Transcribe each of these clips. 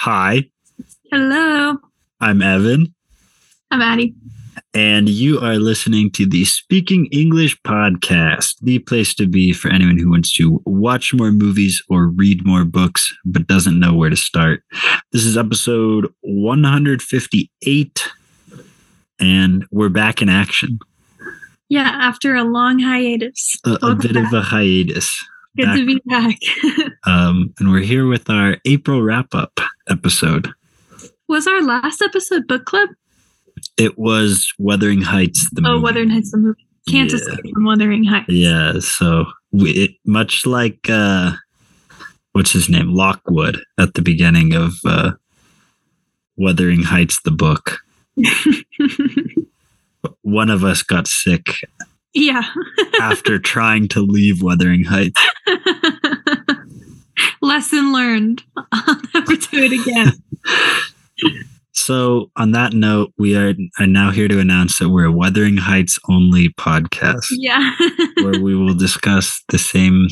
Hi, Hello, I'm Evan, I'm Addie. and you are listening to the Speaking English podcast, the place to be for anyone who wants to watch more movies or read more books but doesn't know where to start. This is episode 158, and we're back in action. Yeah, after a long hiatus. A, a bit of a hiatus. Good back. to be back. Um, and we're here with our April wrap up episode. Was our last episode book club? It was Wuthering Heights, the Oh, movie. Wuthering Heights, the movie. Can't Yeah. escape from Wuthering Heights. Yeah, so we, it, much like uh what's his name, Lockwood at the beginning of uh Wuthering Heights the book. One of us got sick yeah. after trying to leave Wuthering Heights. Lesson learned. I'll never do it again. So on that note, we are, are now here to announce that we're a Wuthering Heights only podcast Yeah. where we will discuss the same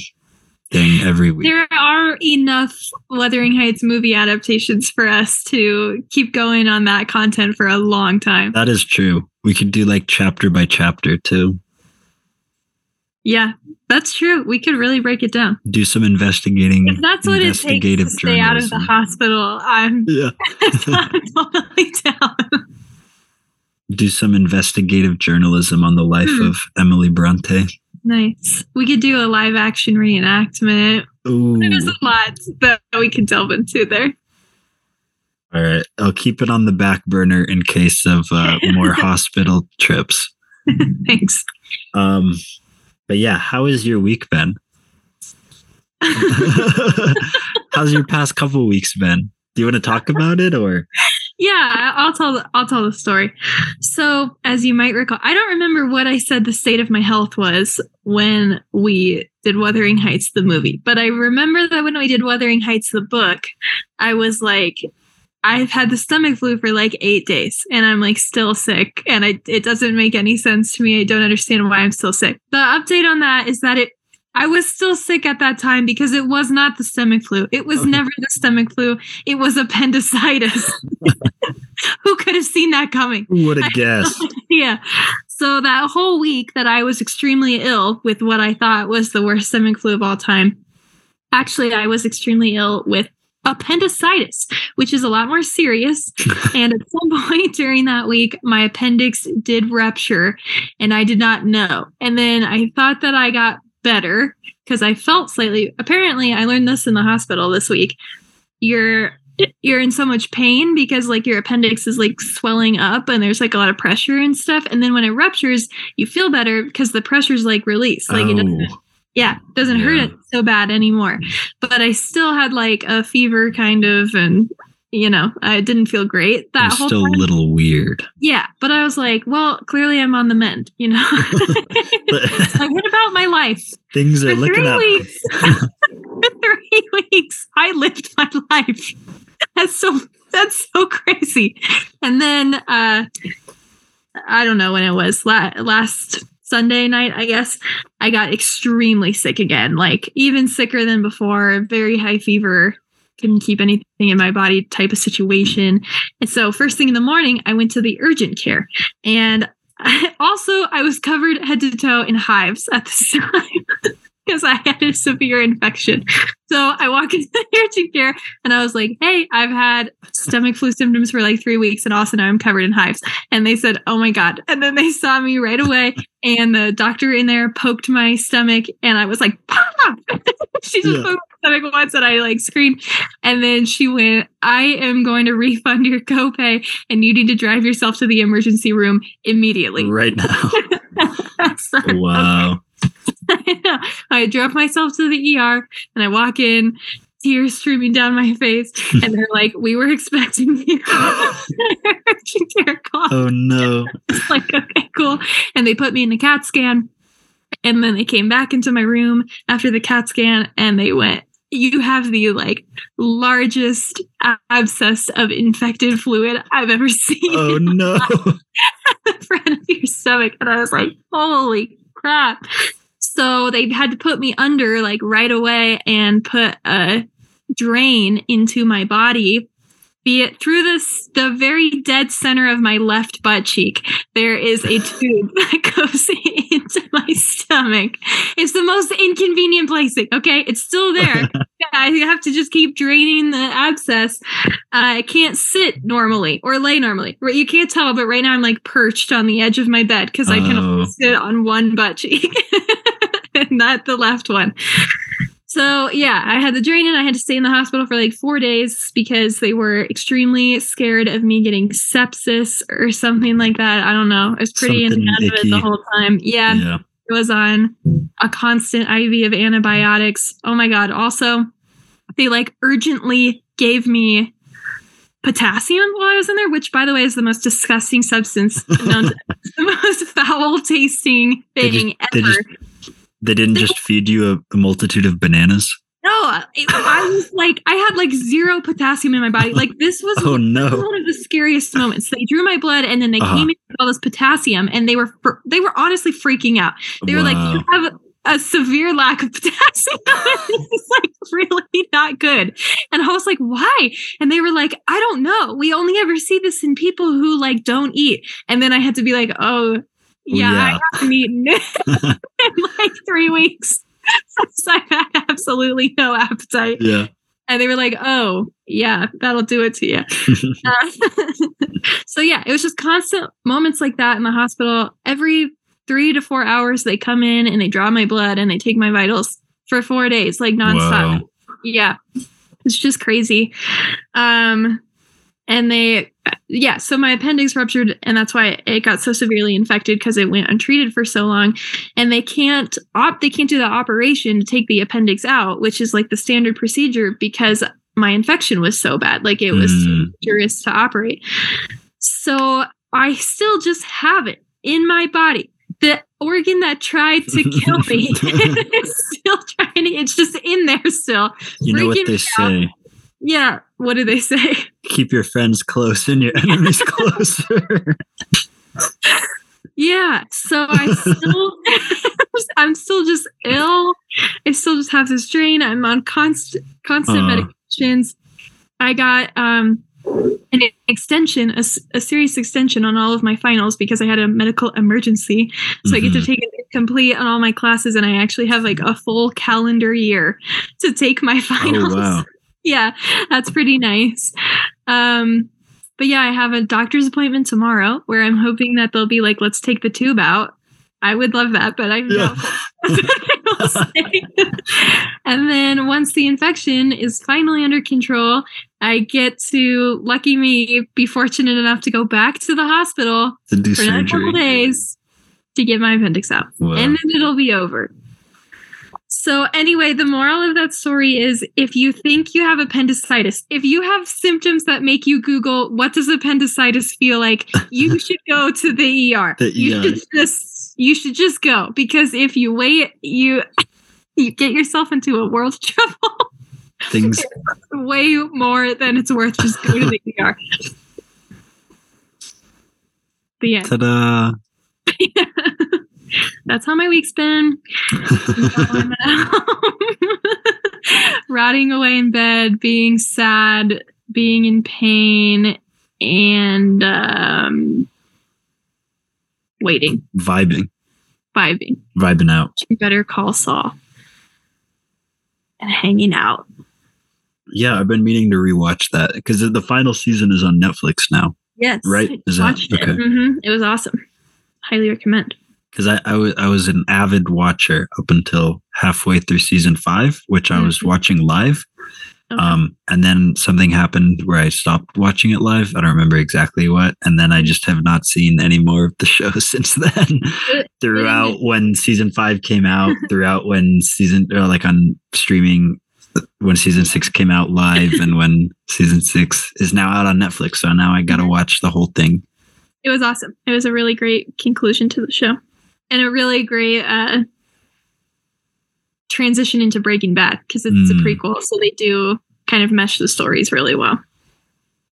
thing every week. there are enough Wuthering Heights movie adaptations for us to keep going on that content for a long time. That is true. We could do like chapter by chapter too. Yeah, that's true. We could really break it down. do some investigating. If that's what it takes to stay out of the hospital, I'm, Yeah. I'm totally down. Do some investigative journalism on the life Hmm. of Emily Bronte. Nice. We could do a live action reenactment. Ooh. There's a lot that we can delve into there. All right. I'll keep it on the back burner in case of uh, more hospital trips. Thanks. Um, but yeah, how has your week been? How's your past couple weeks been? Do you want to talk about it or? Yeah, I'll tell the, I'll tell the story. So, as you might recall, I don't remember what I said the state of my health was when we did Wuthering Heights the movie, but I remember that when we did Wuthering Heights the book, I was like I've had the stomach flu for like 8 days and I'm like still sick and I, it doesn't make any sense to me. I don't understand why I'm still sick. The update on that is that it I was still sick at that time because it was not the stomach flu. It was Okay. never the stomach flu. It was appendicitis. Who could have seen that coming? Who would have guessed? yeah. So that whole week that I was extremely ill with what I thought was the worst stomach flu of all time, actually, I was extremely ill with appendicitis, which is a lot more serious. and at some point during that week, my appendix did rupture and I did not know. And then I thought that I got better because I felt slightly, apparently, I learned this in the hospital this week. You're you're in so much pain because like your appendix is like swelling up and there's like a lot of pressure and stuff and then when it ruptures you feel better because the pressure's like released like it doesn't Oh, yeah it doesn't hurt it so bad anymore. But i still had like a fever kind of and you know i didn't feel great that whole still time. a little weird. yeah but i was like well clearly i'm on the mend you know? So what about my life? Things are for looking three up. weeks. Three weeks i lived my life. That's so that's so crazy. And then uh i don't know when it was la- last sunday night i guess i got extremely sick again like even sicker than before very high fever couldn't keep anything in my body type of situation. And so first thing in the morning i went to the urgent care. And also i was covered head to toe in hives at this time because I had a severe infection. So I walk into the urgent care and I was like, hey, I've had stomach flu symptoms for like three weeks and also now I'm covered in hives. And they said, oh my God. And then they saw me right away and the doctor in there poked my stomach and I was like, Pop! she just Yeah. poked my stomach once and I like screamed. And then she went, I am going to refund your copay and you need to drive yourself to the emergency room immediately. Right now. So- Wow. I drove myself to the ER and I walk in, tears streaming down my face, and they're like, "We were expecting you." Urgent care call. Oh no. It's like, okay, cool. And they put me in a CAT scan, and then they came back into my room after the CAT scan, and they went. You have the like largest abscess of infected fluid I've ever seen Oh no. in the front of your stomach. And I was like, holy crap. So they had to put me under like right away and put a drain into my body be it through this the very dead center of my left butt cheek there is a tube that goes into my stomach. It's the most inconvenient placing okay? It's still there. I have to just keep draining the abscess i can't sit normally or lay normally. You can't tell but right now i'm like perched on the edge of my bed because i can only Oh. sit on one butt cheek and not the left one so yeah, I had the drain and I had to stay in the hospital for like four days because they were extremely scared of me getting sepsis or something like that. I don't know. I was pretty in Something and out of it the whole time. Yeah, Yeah. it was on a constant IV of antibiotics. Oh my god. Also, they like urgently gave me potassium while I was in there, which by the way is the most disgusting substance known to the most foul tasting They thing just- they ever. just- They didn't just feed you a, a multitude of bananas. No, it, I was like, I had like zero potassium in my body. Like this was Oh one no. one of the scariest moments. They drew my blood and then they Uh-huh. came in with all this potassium, and they were fr- they were honestly freaking out. They were like, "You have a severe lack of potassium. this is like really not good." And I was like, "Why?" And they were like, "I don't know. We only ever see this in people who like don't eat." And then I had to be like, "Oh." Yeah, yeah. I haven't eaten in like three weeks. So I had absolutely no appetite. yeah. And they were like, oh, yeah, that'll do it to you. Uh, so, yeah, it was just constant moments like that in the hospital. Every three to four hours, they come in and they draw my blood and they take my vitals for four days, like nonstop. Whoa. Yeah. It's just crazy. Um, and they, yeah, so my appendix ruptured, and that's why it got so severely infected because it went untreated for so long. And they can't op, they can't do the operation to take the appendix out, which is like the standard procedure because my infection was so bad. Like it was Mm. dangerous to operate. So I still just have it in my body. The organ that tried to kill me is still trying to, it's just in there still. You know what they out. say? Yeah. What do they say? Keep your friends close and your enemies closer. Yeah. So I still, I'm still just ill. I still just have this drain. I'm on constant, constant Uh. medications. I got um an extension, a serious extension on all of my finals because I had a medical emergency. So I get to Mhm. take it complete on all my classes, and I actually have like a full calendar year to take my finals. Oh wow. Yeah, that's pretty nice. Um, but yeah, I have a doctor's appointment tomorrow where I'm hoping that they'll be like, let's take the tube out. I would love that, but I Yeah. and then once the infection is finally under control, I get to, lucky me, be fortunate enough to go back to the hospital for another couple days to get my appendix out Wow. and then it'll be over. So, anyway, the moral of that story is if you think you have appendicitis, if you have symptoms that make you Google what does appendicitis feel like, you should go to the ER. The you ER. should just you should just go because if you wait, you you get yourself into a world of trouble Things way more than it's worth. Just go to the ER. The end. ta-da. That's how my week's been. Rotting away in bed, being sad, being in pain, and um, waiting, Vibing. vibing. Vibing out. You better call Saul. And hanging out. Yeah, I've been meaning to rewatch that because the final season is on Netflix now. Yes. Right? Is that- watched it. okay. Mhm. It was awesome. Highly recommend. Because I, I, was, an avid watcher up until halfway through season five, which I was Mhm. watching live. Okay. Um, and then something happened where I stopped watching it live. I don't remember exactly what. And then I just have not seen any more of the show since then. Throughout when season five came out, throughout when season, or like on streaming, when season six came out live, and when season six is now out on Netflix. So now I got to watch the whole thing. it was awesome. It was a really great conclusion to the show, and a really great uh, transition into Breaking Bad because it's Mm. a prequel, so they do kind of mesh the stories really well.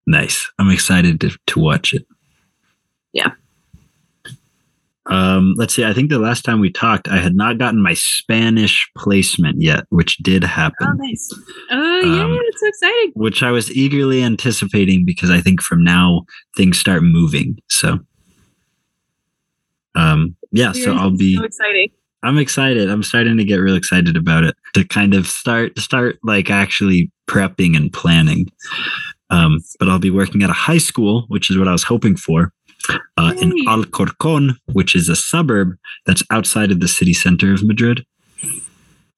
Nice. I'm excited to, to watch it. Yeah. Um, let's see. I think the last time we talked, I had not gotten my Spanish placement yet, which did happen. Oh, nice. Oh, yeah, Um, it's so exciting. which I was eagerly anticipating because I think from now things start moving. So, um, yeah, so I'll be. so exciting. I'm excited. I'm starting to get real excited about it to kind of start start like actually prepping and planning. Um, but I'll be working at a high school, which is what I was hoping for, uh, in Alcorcon, which is a suburb that's outside of the city center of Madrid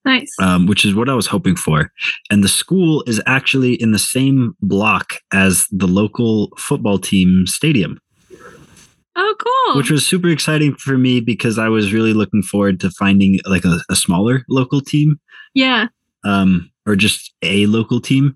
Nice. um, which is what I was hoping for. And the school is actually in the same block as the local football team stadium, oh, cool. which was super exciting for me because I was really looking forward to finding like a, a smaller local team yeah. um, or just a local team.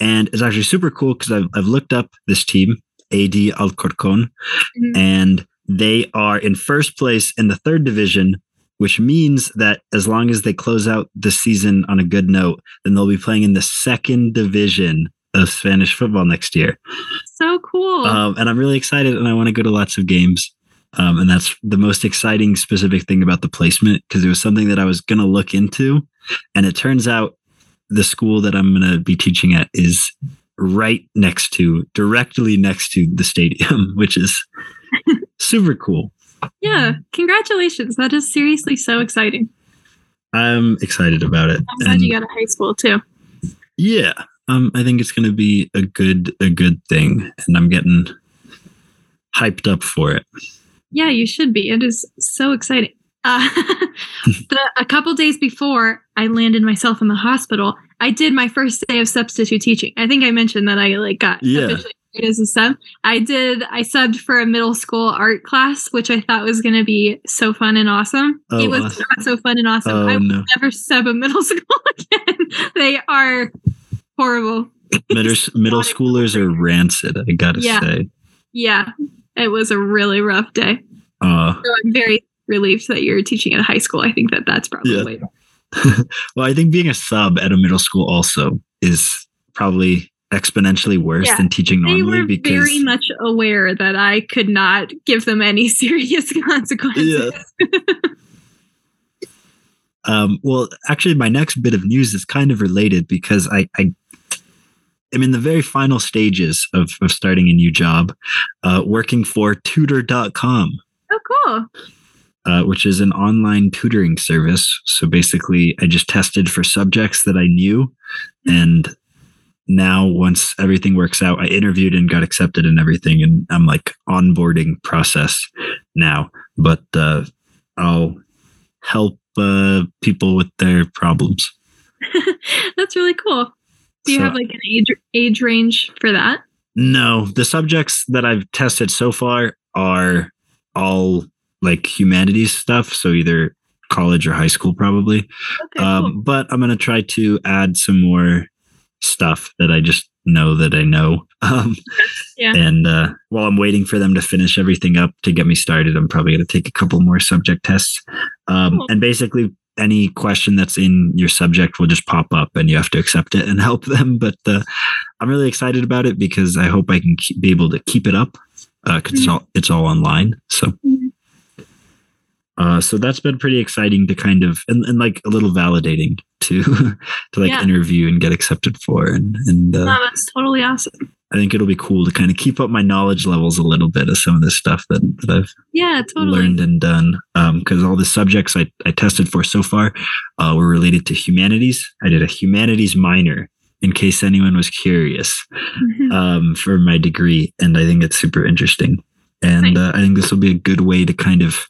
And it's actually super cool because I've, I've looked up this team, AD Alcorcon, Mhm. and they are in first place in the third division, which means that as long as they close out the season on a good note, then they'll be playing in the second division of Spanish football next year. So cool. Um, and I'm really excited and I want to go to lots of games. Um, and that's the most exciting specific thing about the placement because it was something that I was going to look into. And it turns out the school that I'm going to be teaching at is right next to, directly next to the stadium, which is super cool. yeah. Congratulations. That is seriously so exciting. I'm excited about it. I'm glad And you got a high school too. yeah, um, I think it's going to be a good, a good thing. And I'm getting hyped up for it. Yeah, you should be. It is so exciting. Uh, the, a couple days before I landed myself in the hospital, I did my first day of substitute teaching. I think I mentioned that I like got Yeah. officially as a sub. I did. I subbed for a middle school art class, which I thought was going to be so fun and awesome. Oh, it was awesome. not so fun and awesome. Oh I will no. never sub a middle school again. they are horrible. Middle, middle schoolers are rancid, I gotta Yeah. say. Yeah, it was a really rough day. Uh, So I'm very relieved that you're teaching at a high school. I think that that's probably Yeah. well, I think being a sub at a middle school also is probably exponentially worse Yeah. than teaching they normally were because very much aware that I could not give them any serious consequences. Yeah. um, well, actually, my next bit of news is kind of related because I, I am in the very final stages of, of starting a new job, uh, working for tutor.com. Oh, cool. uh, which is an online tutoring service. So basically, I just tested for subjects that I knew. And now, once everything works out, I interviewed and got accepted and everything. And I'm like onboarding process now. But uh, I'll help uh, people with their problems. That's really cool. Do you So- have like an age age range for that? No, the subjects that I've tested so far are all like humanities stuff. So either college or high school, probably. Okay, um, cool. but I'm gonna try to add some more stuff that I just know that I know. Um, Yeah. And uh, while I'm waiting for them to finish everything up to get me started, I'm probably gonna take a couple more subject tests. Um, Cool. And basically, any question that's in your subject will just pop up, and you have to accept it and help them. But uh, I'm really excited about it because I hope I can keep, be able to keep it up because it's Mhm. all it's all online. So. Mhm. Uh, so that's been pretty exciting to kind of and, and like a little validating to to like Yeah. interview and get accepted for and and uh, No, that's totally awesome. I think it'll be cool to kind of keep up my knowledge levels a little bit of some of this stuff that, that I've Yeah, totally. learned and done because all the subjects I, I tested for so far uh, were related to humanities. I did a humanities minor in case anyone was curious Mhm. um, for my degree, and I think it's super interesting. And Nice. uh, I think this will be a good way to kind of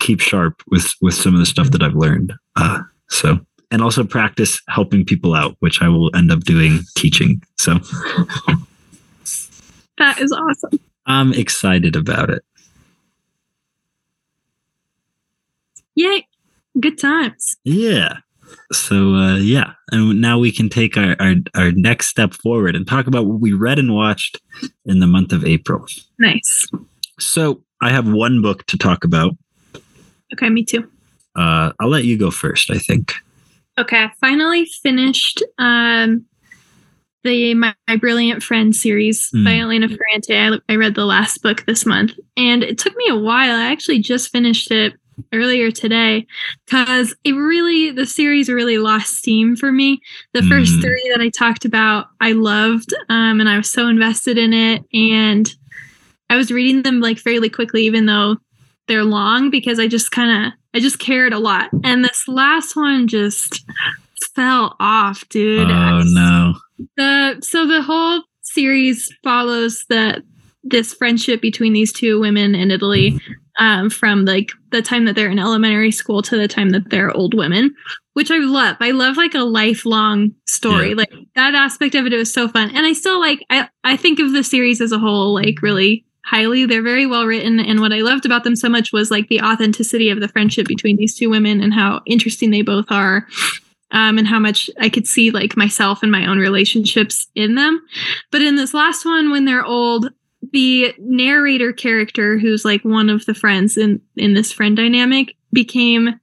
keep sharp with with some of the stuff that I've learned. Uh, so, and also practice helping people out, which I will end up doing teaching. So, that is awesome. I'm excited about it. Yay. Good times. Yeah. So uh, yeah, and now we can take our, our our next step forward and talk about what we read and watched in the month of April. Nice. So I have one book to talk about. Okay, me too. Uh, I'll let you go first. I think. Okay, I finally finished um the My, My Brilliant Friend series Mm. by Elena Ferrante. I, I read the last book this month, and it took me a while. I actually just finished it earlier today because it really the series really lost steam for me. The first Mm. three that I talked about, I loved, um, and I was so invested in it, and I was reading them like fairly quickly, even though they're long, because I just kind of I just cared a lot. And this last one just fell off, dude. Oh no. The so the whole series follows the this friendship between these two women in Italy um, from like the time that they're in elementary school to the time that they're old women, which I love. I love like a lifelong story. Yeah. Like that aspect of it, it was so fun. And I still like I, I think of the series as a whole like really highly. They're very well written. And what I loved about them so much was like the authenticity of the friendship between these two women and how interesting they both are. Um, and how much I could see like myself and my own relationships in them. But in this last one, when they're old, the narrator character, who's like one of the friends in in this friend dynamic, became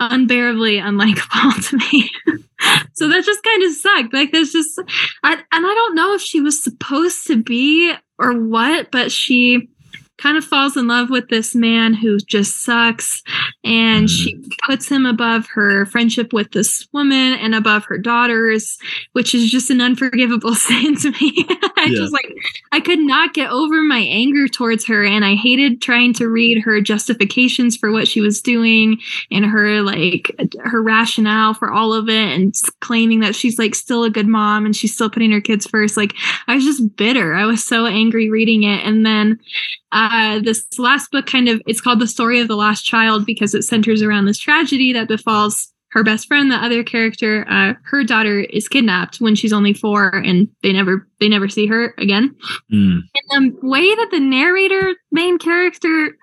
unbearably unlikable to me. so that just kind of sucked. Like there's just, I, and I don't know if she was supposed to be or what, but she kind of falls in love with this man who just sucks. And Mm. she puts him above her friendship with this woman and above her daughters which is just an unforgivable sin to me. I Yeah. just like i could not get over my anger towards her and i hated trying to read her justifications for what she was doing and her like her rationale for all of it and claiming that she's like still a good mom and she's still putting her kids first. Like i was just bitter. I was so angry reading it. And then uh, this last book kind of it's called the story of the lost child because it centers around this tragedy that befalls her best friend the other character uh, her daughter is kidnapped when she's only four and they never they never see her again Mm. and the way that the narrator main character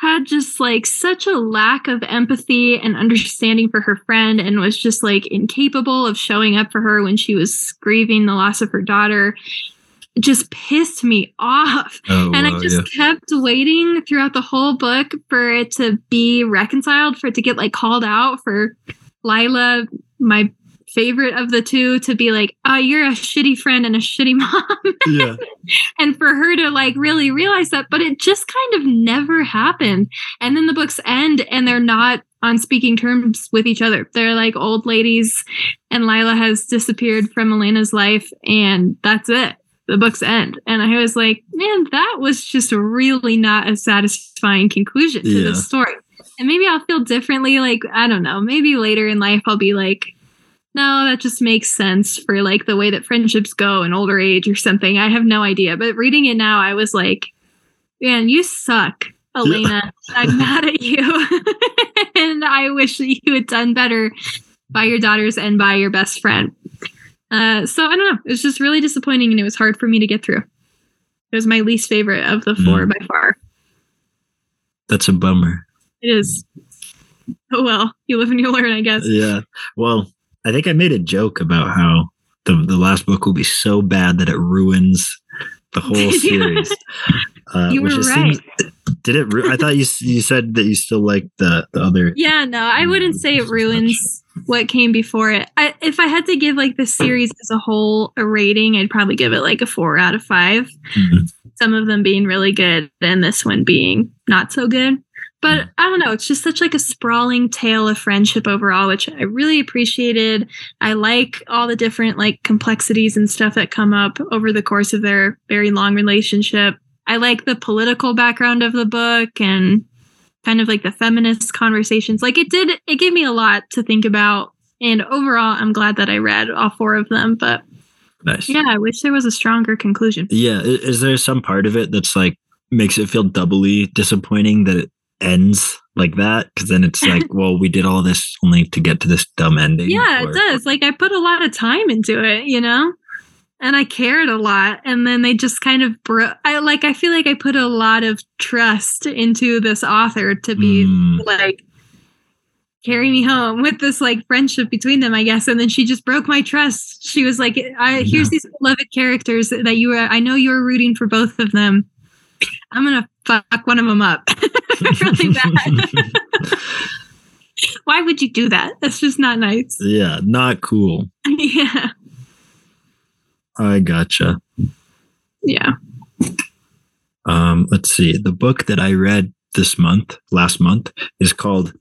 had just like such a lack of empathy and understanding for her friend and was just like incapable of showing up for her when she was grieving the loss of her daughter just pissed me off Oh, and I just kept waiting throughout the whole book for it to be reconciled, for it to get like called out, for Lila, my favorite of the two, to be like, oh, you're a shitty friend and a shitty mom. yeah. and for her to like really realize that. But it just kind of never happened. And then the books end and they're not on speaking terms with each other. They're like old ladies, and Lila has disappeared from Elena's life, and that's it the books end. And I was like, man, that was just really not a satisfying conclusion to Yeah. this story. And maybe I'll feel differently. Like, I don't know, maybe later in life I'll be like, no, that just makes sense for like the way that friendships go in older age or something. I have no idea. But reading it now, I was like, man, you suck, Elena. I'm mad at you. and I wish that you had done better by your daughters and by your best friend. Uh, so I don't know. It was just really disappointing and it was hard for me to get through. It was my least favorite of the four by far. That's a bummer. It is. Oh well, you live and you learn, I guess. Yeah. Well, I think I made a joke about how the the last book will be so bad that it ruins the whole series. Uh, You which were it right. seems- did it? Ru- I thought you you said that you still like the the other. Yeah, no, I wouldn't say it ruins what came before it. I, if I had to give like the series as a whole a rating, I'd probably give it like a four out of five. Mhm. Some of them being really good, and this one being not so good. But I don't know. It's just such like a sprawling tale of friendship overall, which I really appreciated. I like all the different like complexities and stuff that come up over the course of their very long relationship. I like the political background of the book and kind of like the feminist conversations. Like it did, it gave me a lot to think about. And overall, I'm glad that I read all four of them. But Nice. yeah, I wish there was a stronger conclusion. Yeah. Is there some part of it that's like makes it feel doubly disappointing that it ends like that? Because then it's like, well, we did all this only to get to this dumb ending. Yeah, or- it does. Like I put a lot of time into it, you know? And I cared a lot. And then they just kind of broke. I like, I feel like I put a lot of trust into this author to be Mm, like, carry me home with this like friendship between them, I guess. And then she just broke my trust. She was like, I, here's these beloved characters that you were, I know you were rooting for both of them. I'm going to fuck one of them up really bad. Why would you do that? That's just not nice. yeah. Not cool. yeah. I gotcha. Yeah. Um, let's see. The book that I read this month, last month, is called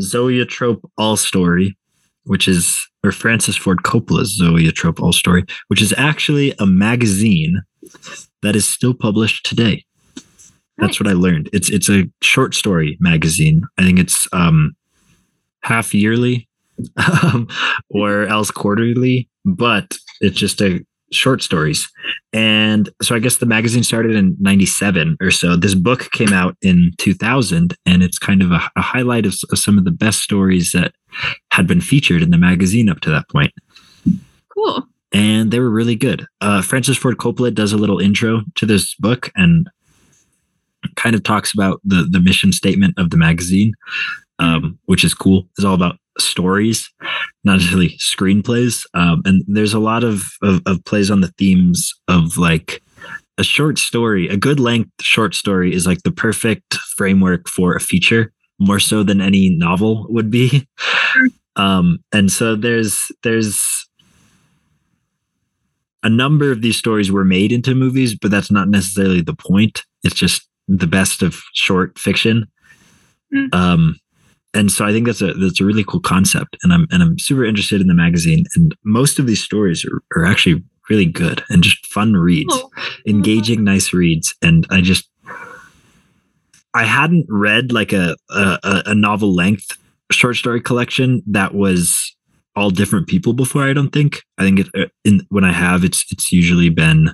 Zoetrope All Story, which is or Francis Ford Coppola's Zoetrope All Story, which is actually a magazine that is still published today. That's Nice. what I learned. It's it's a short story magazine. I think it's um half yearly um, or else quarterly, but it's just a short stories. And so I guess the magazine started in 97 or so. This book came out in 2000 and it's kind of a, a highlight of, of some of the best stories that had been featured in the magazine up to that point Cool. and they were really good. Uh, Francis Ford Coppola does a little intro to this book and kind of talks about the the mission statement of the magazine, um, which is cool. It's all about stories, not necessarily screenplays. Um, and there's a lot of, of of plays on the themes of like a short story. A good length short story is like the perfect framework for a feature, more so than any novel would be. Um, and so there's there's a number of these stories were made into movies, but that's not necessarily the point. It's just the best of short fiction. Mm. Um, and so I think that's a that's a really cool concept, and I'm and I'm super interested in the magazine. And most of these stories are, are actually really good and just fun reads, Cool. engaging, nice reads. And I just I hadn't read like a a, a- a novel length short story collection that was all different people before. I don't think. I think it, uh, in when I have, it's it's usually been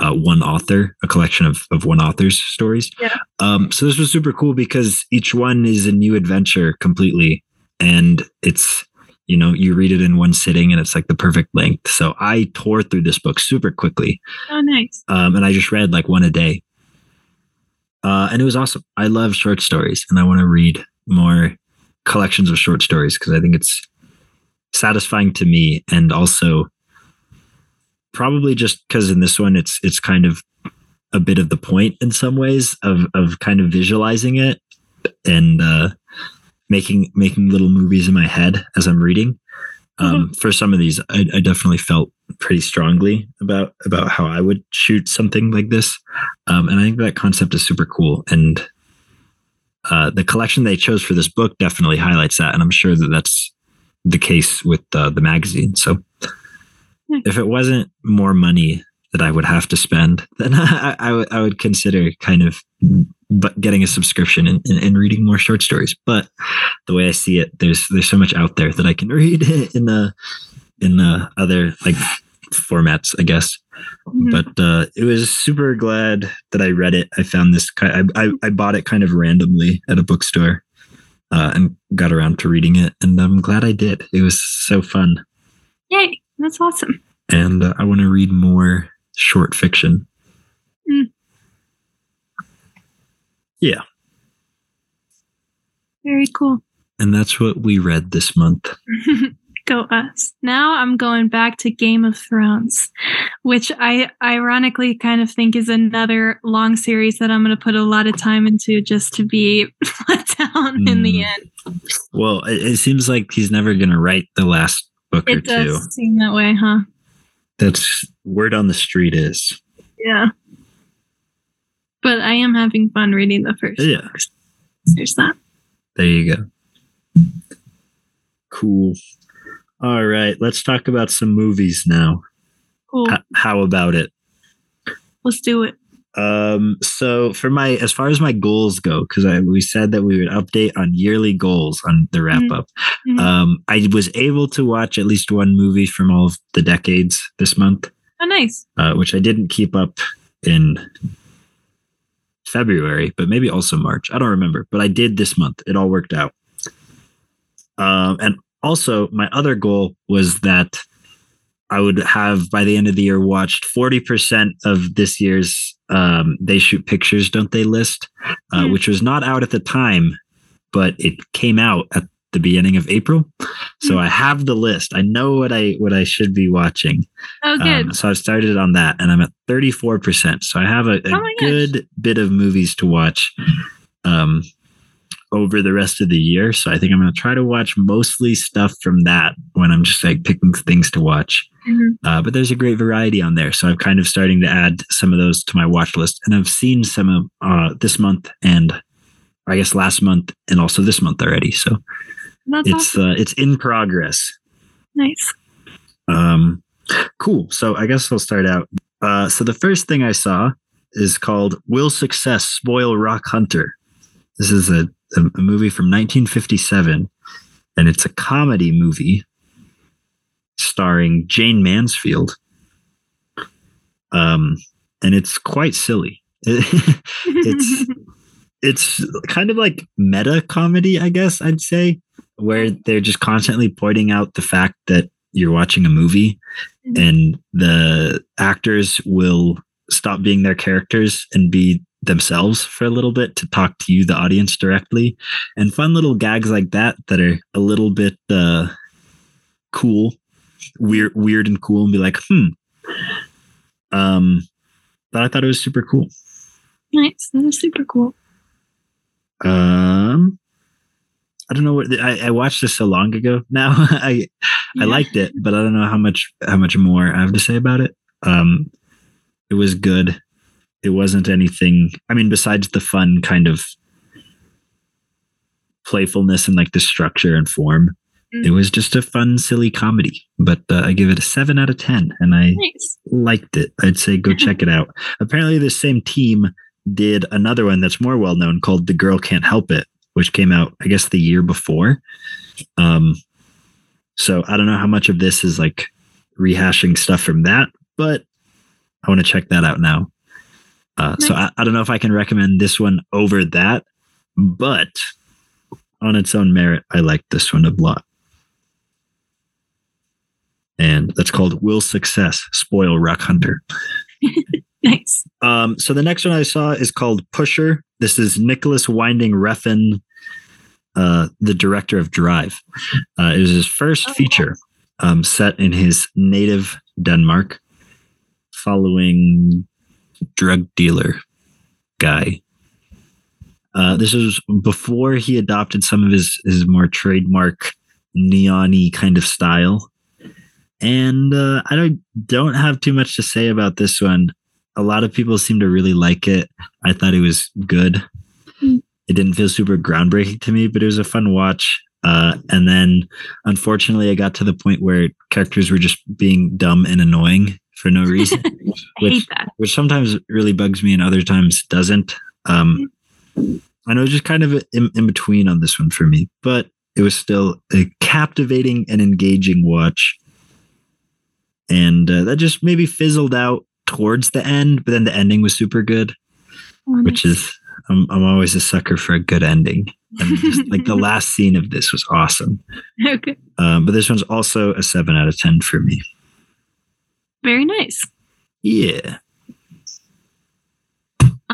uh, one author, a collection of of one author's stories. Yeah. Um, so this was super cool because each one is a new adventure completely, and it's you know you read it in one sitting and it's like the perfect length. So I tore through this book super quickly, Oh, nice. um, and I just read like one a day. Uh, and it was awesome. I love short stories, and I want to read more collections of short stories because I think it's satisfying to me, and also probably just because in this one it's it's kind of a bit of the point in some ways of of kind of visualizing it and uh, making making little movies in my head as I'm reading. Um, For some of these, I, I definitely felt pretty strongly about about how I would shoot something like this, um, and I think that concept is super cool. And uh, the collection they chose for this book definitely highlights that, and I'm sure that that's the case with uh, the magazine. So. If it wasn't more money that I would have to spend, then I, I would consider kind of but getting a subscription and, and, and reading more short stories. But the way I see it, there's there's so much out there that I can read in the in the other like formats, I guess. Mhm. But uh, it was super glad that I read it. I found this. I I, I bought it kind of randomly at a bookstore. Uh, and got around to reading it, and I'm glad I did. It was so fun, Yay. That's awesome. and uh, I want to read more short fiction. Mm. Yeah, Very cool. and that's what we read this month. Go us. Now I'm going back to Game of Thrones, which I ironically kind of think is another long series that I'm going to put a lot of time into just to be let down in the Mm. end. Well, it, it seems like he's never going to write the last book or It does two. seem that way, huh? That's word on the street is. Yeah. But I am having fun reading the first. Yeah. books. There's that. There you go. Cool. All right, let's talk about some movies now. Cool. H- how about it? Let's do it. Um, so for my as far as my goals go, because I we said that we would update on yearly goals on the wrap Mhm. up. Mhm. Um, I was able to watch at least one movie from all of the decades this month, oh, nice. uh, which I didn't keep up in February, but maybe also March. I don't remember, but I did this month. It all worked out. Um, and also, my other goal was that I would have by the end of the year watched 40% of this year's um, They Shoot Pictures, Don't They list, uh, Hmm. which was not out at the time, but it came out at the beginning of April. So Hmm. I have the list. I know what I what I should be watching. Oh, good. Um, so I've started on that, and I'm at 34 percent. So I have a, a Oh my gosh. good bit of movies to watch um, over the rest of the year. So I think I'm going to try to watch mostly stuff from that when I'm just like picking things to watch. Mhm. Uh, but there's a great variety on there. So I'm kind of starting to add some of those to my watch list. And I've seen some of uh, this month and I guess last month and also this month already. So That's it's awesome. uh, it's in progress. Nice. Um, cool. So I guess I'll start out. Uh, so the first thing I saw is called "Will Success Spoil Rock Hunter?" This is a, a movie from 1957, and it's a comedy movie starring Jayne Mansfield. Um, and it's quite silly. it's it's kind of like meta comedy, I guess I'd say, where they're just constantly pointing out the fact that you're watching a movie Mhm. and the actors will stop being their characters and be themselves for a little bit to talk to you, the audience, directly. And fun little gags like that that are a little bit uh, cool, weird, weird and cool, and be like, hmm. Um, but I thought it was super cool. nice. That was super cool. Um, I don't know what I, I watched this so long ago. Now I I liked it, but I don't know how much how much more I have to say about it. Um, it was good. It wasn't anything. I mean, besides the fun kind of playfulness and like the structure and form, Mm. it was just a fun, silly comedy. But uh, I give it a seven out of ten, and I Nice. liked it. I'd say go check it out. Apparently, the same team did another one that's more well known called The Girl Can't Help It, which came out, I guess, the year before. Um, so I don't know how much of this is like rehashing stuff from that, but I want to check that out now. Uh, So I, I don't know if I can recommend this one over that, but on its own merit, I like this one a lot. That's called Will Success Spoil Rock Hunter. Nice. Um, so the next one I saw is called Pusher. This is Nicolas Winding Refn, uh, the director of Drive. Uh, it was his first Oh, feature um, set in his native Denmark, following drug dealer guy. Uh, this was before he adopted some of his his more trademark neon-y kind of style. And uh, I don't don't have too much to say about this one. A lot of people seem to really like it. I thought it was good. Mm. It didn't feel super groundbreaking to me, but it was a fun watch. Uh, and then, unfortunately, I got to the point where characters were just being dumb and annoying for no reason, Which- which sometimes really bugs me and other times doesn't. Um, I know just kind of in, in between on this one for me, but it was still a captivating and engaging watch. And uh, that just maybe fizzled out towards the end, but then the ending was super good, Oh, which nice. is I'm I'm always a sucker for a good ending. And just like the last scene of this was awesome. okay. Um, but this one's also a seven out of ten for me. Very nice. Yeah.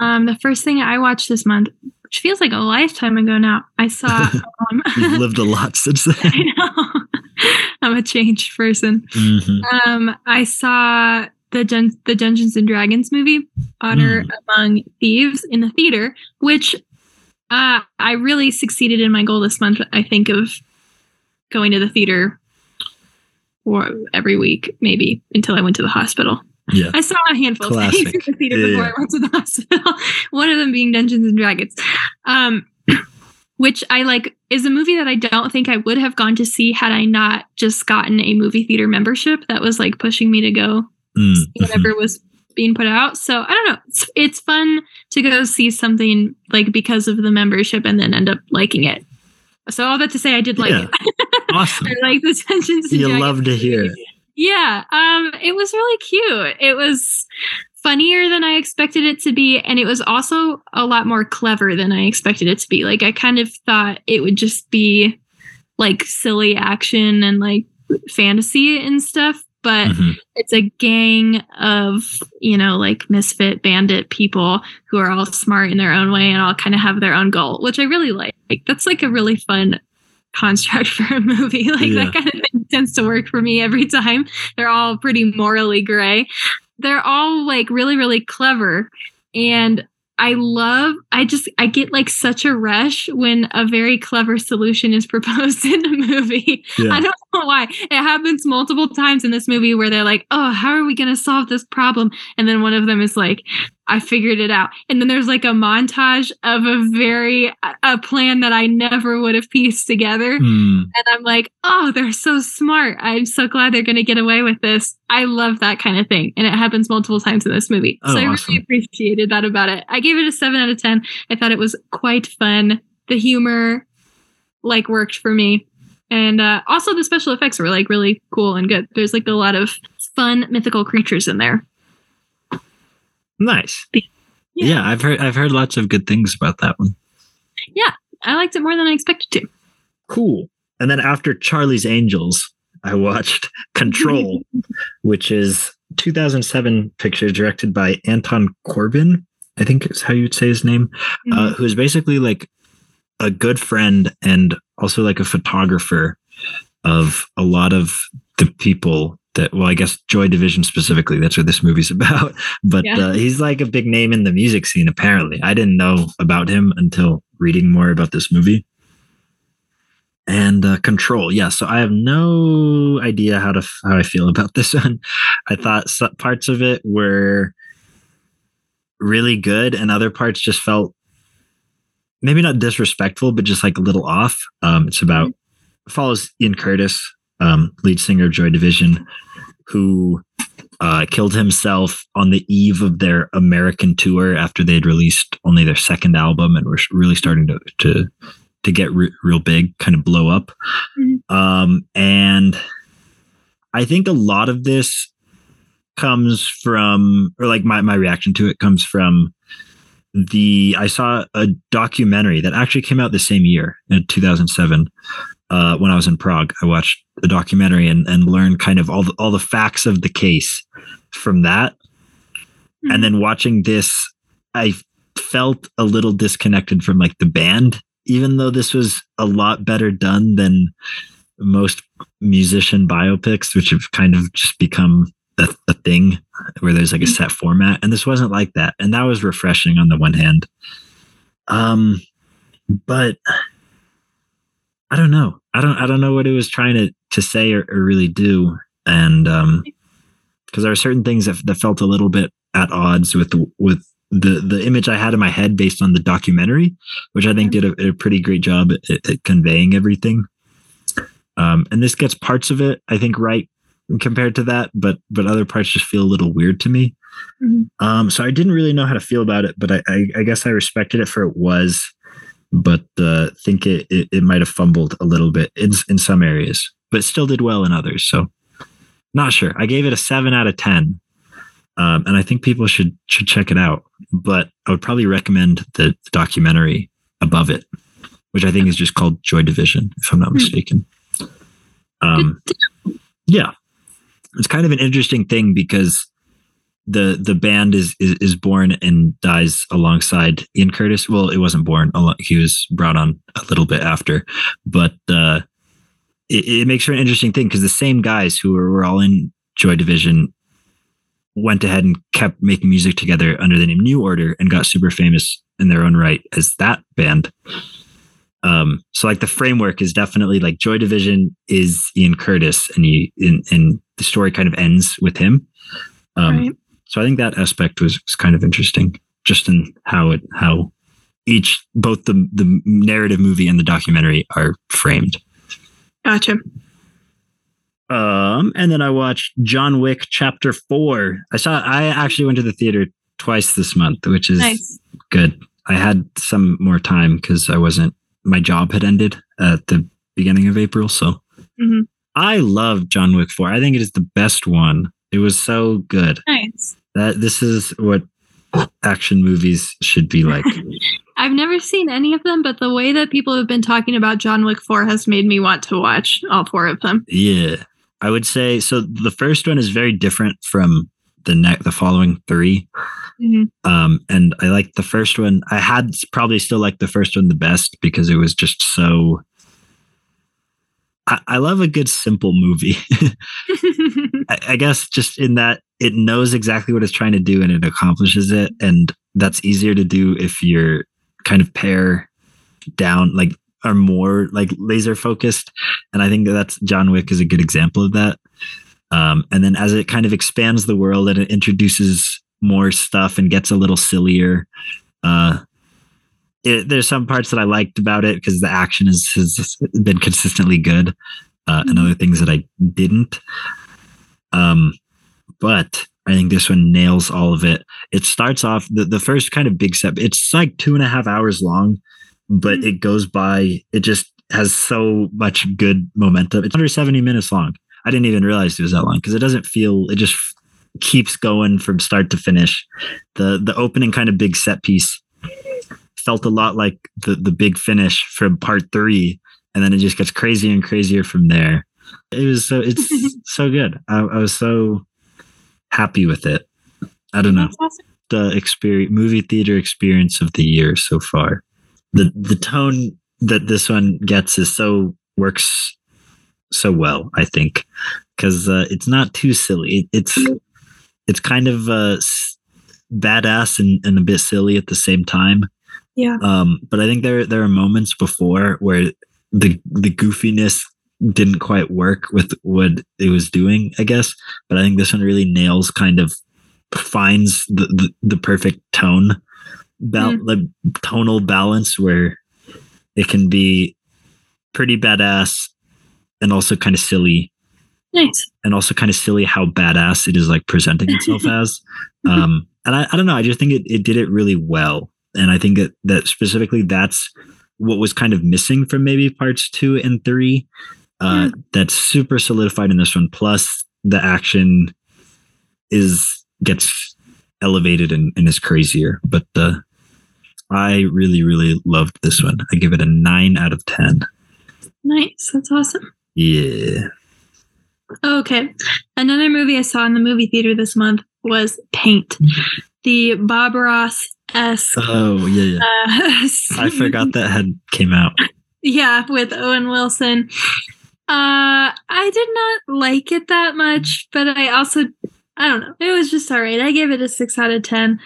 Um, the first thing I watched this month, which feels like a lifetime ago now, I saw. Um, You've lived a lot since then. I know. I'm a changed person. Mhm. Um, I saw the Dun- the Dungeons and Dragons movie, Honor Mm. Among Thieves, in the theater, which uh, I really succeeded in my goal this month. I think of going to the theater or every week, maybe until I went to the hospital. Yeah. I saw a handful of things in the theater Yeah, before yeah. I went to the hospital. One of them being Dungeons and Dragons, um, which I like is a movie that I don't think I would have gone to see had I not just gotten a movie theater membership that was like pushing me to go Mm, see whatever was being put out. So I don't know. It's, it's fun to go see something like because of the membership and then end up liking it. So all that to say, I did like Yeah. it. Awesome. I like the and You love to hear it. yeah, um, it was really cute. It was funnier than I expected it to be, and it was also a lot more clever than I expected it to be. Like I kind of thought it would just be like silly action and like fantasy and stuff, but Mhm. it's a gang of you know like misfit bandit people who are all smart in their own way and all kind of have their own goal which i really like like that's like a really fun construct for a movie like Yeah. that kind of thing tends to work for me every time they're all pretty morally gray they're all like really really clever and I love I just I get like such a rush when a very clever solution is proposed in a movie. Yeah. I don't know why. It happens multiple times in this movie where they're like, "Oh, how are we going to solve this problem?" And then one of them is like, "I figured it out." And then there's like a montage of a very a plan that I never would have pieced together. Hmm. And I'm like, "Oh, they're so smart. I'm so glad they're going to get away with this." I love that kind of thing, and it happens multiple times in this movie. Oh, so I awesome. really appreciated that about it. I gave it a 7 out of 10. I thought it was quite fun. The humor like worked for me. And uh, also the special effects were like really cool and good. There's like a lot of fun mythical creatures in there. Nice. Yeah. Yeah. I've heard I've heard lots of good things about that one. Yeah, I liked it more than I expected to. Cool. And then after Charlie's Angels, I watched Control, which is 2007 picture directed by Anton Corbijn. I think is how you would say his name. uh, who is basically like a good friend and also like a photographer of a lot of the people that well i guess joy division specifically that's what this movie's about. But Yeah. uh, he's like a big name in the music scene apparently. I didn't know about him until reading more about this movie. And uh, control. Yeah so i have no idea how to how i feel about this one. I thought parts of it were really good and other parts just felt maybe not disrespectful but just like a little off um it's about follows ian curtis um lead singer of joy division who uh killed himself on the eve of their american tour after they had released only their second album and were really starting to to to get re- real big kind of blow up Mhm. um and i think a lot of this comes from or like my, my reaction to it comes from the i saw a documentary that actually came out the same year in 2007 uh, when i was in prague. I watched a documentary and, and learned kind of all the, all the facts of the case from that. And then watching this i felt a little disconnected from like the band even though this was a lot better done than most musician biopics which have kind of just become a, a thing where there's like a set format and this wasn't like that and that was refreshing on the one hand. Um but i don't know. I don't i don't know what it was trying to to say or, or really do and um because there are certain things that, that felt a little bit at odds with with the the image i had in my head based on the documentary which i think did a, a pretty great job at, at conveying everything. Um and this gets parts of it i think right compared to that, but but other parts just feel a little weird to me. Mhm. Um, so I didn't really know how to feel about it, but I I, I guess I respected it for it was, but uh, think it, it it might have fumbled a little bit in in some areas, but still did well in others. So not sure. I gave it a seven out of ten. Um, and I think people should should check it out. But I would probably recommend the documentary above it, which I think is just called Joy Division, if I'm not Hmm. mistaken. Um, yeah, it's kind of an interesting thing because the the band is, is is born and dies alongside Ian Curtis. Well, it wasn't born; he was brought on a little bit after, but uh, it, it makes for an interesting thing because the same guys who were, were all in Joy Division went ahead and kept making music together under the name New Order and got super famous in their own right as that band. Um, so like the framework is definitely like Joy Division is Ian Curtis, and he and, and the story kind of ends with him. Um, Right. So I think that aspect was, was kind of interesting, just in how it how each both the the narrative movie and the documentary are framed. Gotcha. Um, and then I watched John Wick Chapter Four. I saw. I actually went to the theater twice this month, which is Nice. good. I had some more time because I wasn't. My job had ended at the beginning of April, so Mhm. I love John Wick Four. I think it is the best one. It was so good. Nice. That this is what action movies should be like. I've never seen any of them, but the way that people have been talking about John Wick 4 has made me want to watch all four of them. yeah, I would say so. The first one is very different from the next, the following three. Mhm. Um, and I like the first one. I had probably still like the first one the best because it was just so. I, I love a good simple movie. I, I guess just in that it knows exactly what it's trying to do and it accomplishes it, and that's easier to do if you're kind of pare down, like are more like laser focused, and I think that that's John Wick is a good example of that. Um, and then as it kind of expands the world and it introduces more stuff and gets a little sillier, uh, it, there's some parts that I liked about it because the action is, has been consistently good, uh, and other things that I didn't. Um, but I think this one nails all of it. It starts off the, the first kind of big step. It's like two and a half hours long, but it goes by. It just has so much good momentum. It's under 70 minutes long. I didn't even realize it was that long because it doesn't feel. It just keeps going from start to finish. The the opening kind of big set piece felt a lot like the the big finish from part three, and then it just gets crazier and crazier from there. It was so it's so good. I, I was so happy with it. I don't know awesome. the experience movie theater experience of the year so far. The the tone that this one gets is so works so well, I think, because uh, it's not too silly. It, it's it's kind of uh, badass and, and a bit silly at the same time. Yeah. Um, but I think there there are moments before where the the goofiness didn't quite work with what it was doing, I guess. But I think this one really nails kind of finds the the, the perfect tone, bal- like tonal balance where it can be pretty badass and also kind of silly Nice. and also kind of silly how badass it is like presenting itself as. Um, and I, I don't know, I just think it, it did it really well. And I think that, that specifically that's what was kind of missing from maybe parts two and three. Uh, That's super solidified in this one. Plus, the action is gets elevated and, and is crazier. But uh, I really, really loved this one. I give it a nine out of ten. Nice. That's awesome. Yeah. Okay. Another movie I saw in the movie theater this month was Paint, the Bob Ross esque. Oh yeah, yeah. Uh, I forgot that had came out. Yeah, with Owen Wilson. Uh, I did not like it that much, but I also, I don't know, it was just all right. I gave it a six out of 10.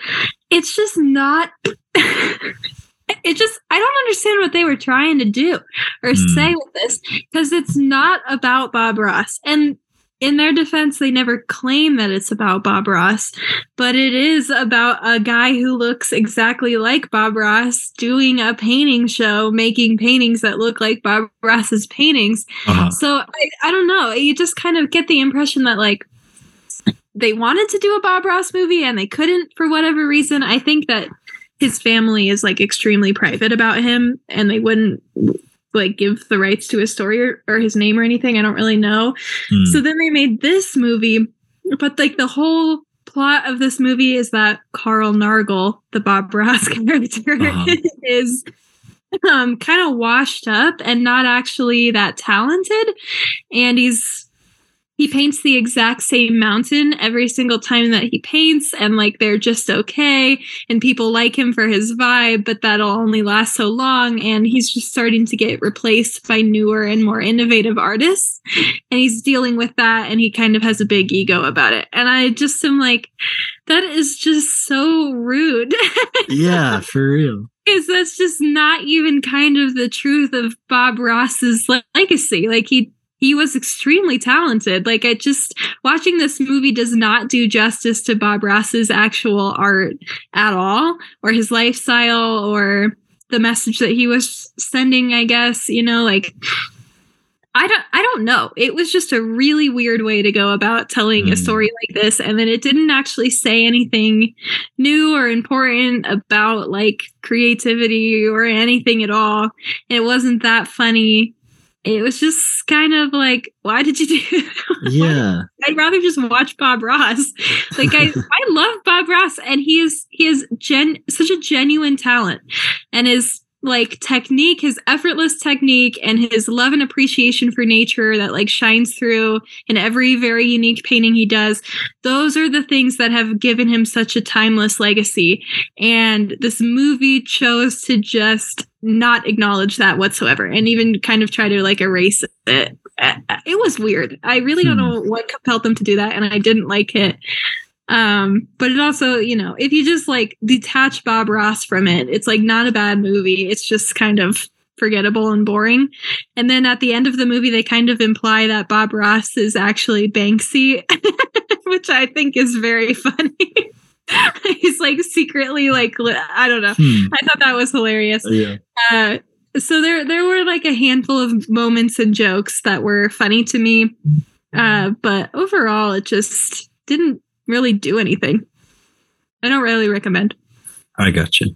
It's just not, it just, I don't understand what they were trying to do or Hmm. say with this because it's not about Bob Ross. And in their defense, they never claim that it's about Bob Ross, but it is about a guy who looks exactly like Bob Ross doing a painting show, making paintings that look like Bob Ross's paintings. Uh-huh. So I, I don't know. You just kind of get the impression that like they wanted to do a Bob Ross movie and they couldn't for whatever reason. I think that his family is like extremely private about him and they wouldn't like give the rights to his story or, or his name or anything. I don't really know. Hmm. So then they made this movie, but like the whole plot of this movie is that Carl Nargle, the Bob Ross character, Uh-huh. is um kind of washed up and not actually that talented and he's he paints the exact same mountain every single time that he paints and like they're just okay and people like him for his vibe but that'll only last so long and he's just starting to get replaced by newer and more innovative artists and he's dealing with that and he kind of has a big ego about it and i just am like that is just so rude yeah, for real. because that's just not even kind of the truth of Bob Ross's legacy. Like he he was extremely talented. Like I just watching this movie does not do justice to Bob Ross's actual art at all or his lifestyle or the message that he was sending, I guess, you know, like I don't I don't know. It was just a really weird way to go about telling a Mm. story like this and then it didn't actually say anything new or important about like creativity or anything at all. It wasn't that funny. It was just kind of like, why did you do that? Yeah. I'd rather just watch Bob Ross. Like I, I love Bob Ross, and he is he is gen such a genuine talent, and his like technique, his effortless technique, and his love and appreciation for nature that like shines through in every very unique painting he does. Those are the things that have given him such a timeless legacy. And this movie chose to just not acknowledge that whatsoever, and even kind of try to like erase it uh, it was weird. I really don't Hmm. know what compelled them to do that, and I didn't like it. Um, but it also, you know, if you just like detach Bob Ross from it, it's like not a bad movie. It's just kind of forgettable and boring. And then at the end of the movie, they kind of imply that Bob Ross is actually Banksy, which I think is very funny. He's like secretly like I don't know. Hmm. I thought that was hilarious. Yeah. Uh, so there there were like a handful of moments and jokes that were funny to me, uh, but overall it just didn't really do anything. I don't really recommend. I got you.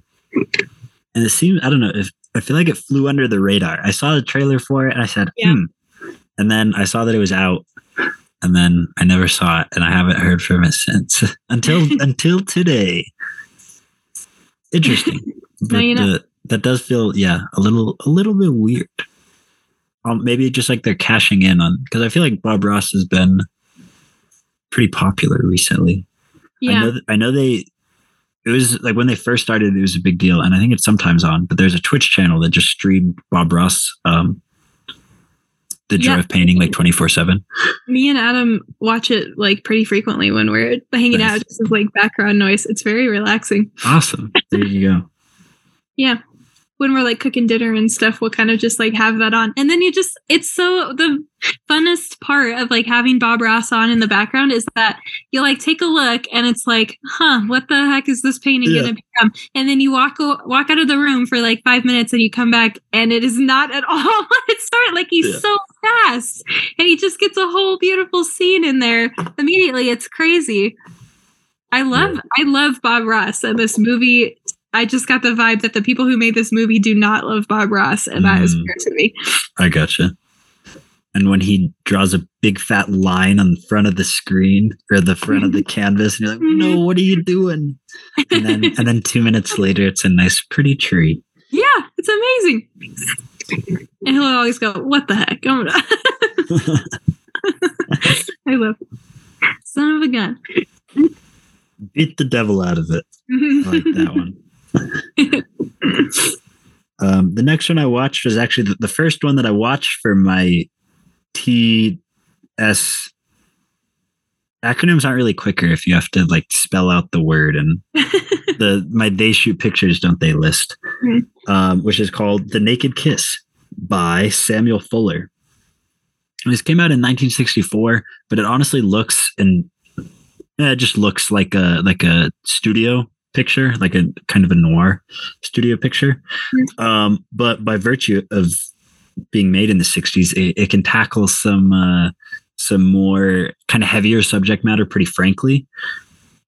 And it seems I don't know if I feel like it flew under the radar. I saw the trailer for it and I said, Yeah. hmm. And then I saw that it was out. And then I never saw it and I haven't heard from it since. until until today. Interesting. But Now you know. uh, that does feel yeah, a little a little bit weird. Um, maybe just like they're cashing in on because I feel like Bob Ross has been pretty popular recently. I Yeah, know. th- I know they. It was like when they first started, it was a big deal, and I think it's sometimes on. But there's a Twitch channel that just streamed Bob Ross, um, the joy Yeah. of painting, like twenty four seven. me and Adam watch it like pretty frequently when we're hanging Nice. out, just as like background noise. It's very relaxing. Awesome. There you go. Yeah. When we're like cooking dinner and stuff, we'll kind of just like have that on. And then you just, it's so the funnest part of like having Bob Ross on in the background is that you like take a look and it's like, huh, what the heck is this painting Yeah. going to become? And then you walk walk out of the room for like five minutes and you come back and it is not at all what it started. Like he's Yeah. so fast and he just gets a whole beautiful scene in there immediately. It's crazy. I love I love Bob Ross and this movie. I just got the vibe that the people who made this movie do not love Bob Ross, and that is Mm. weird to me. I gotcha. And when he draws a big fat line on the front of the screen or the front of the canvas, and you're like, "No, what are you doing?" And then, and then two minutes later, it's a nice, pretty tree. Yeah, it's amazing. And he'll always go, "What the heck?" Gonna- I love it. son of a gun. Beat the devil out of it. I like that one. Um, the next one I watched was actually the, the first one that I watched for my TS. Acronyms aren't really quicker if you have to like spell out the word and the my they shoot pictures don't they list, Mhm. um, which is called The Naked Kiss by Samuel Fuller. And this came out in 1964, but it honestly looks and yeah, it just looks like a like a studio picture, like a kind of a noir studio picture. Um, but by virtue of being made in the 60s, it, it can tackle some uh, some more kind of heavier subject matter pretty frankly.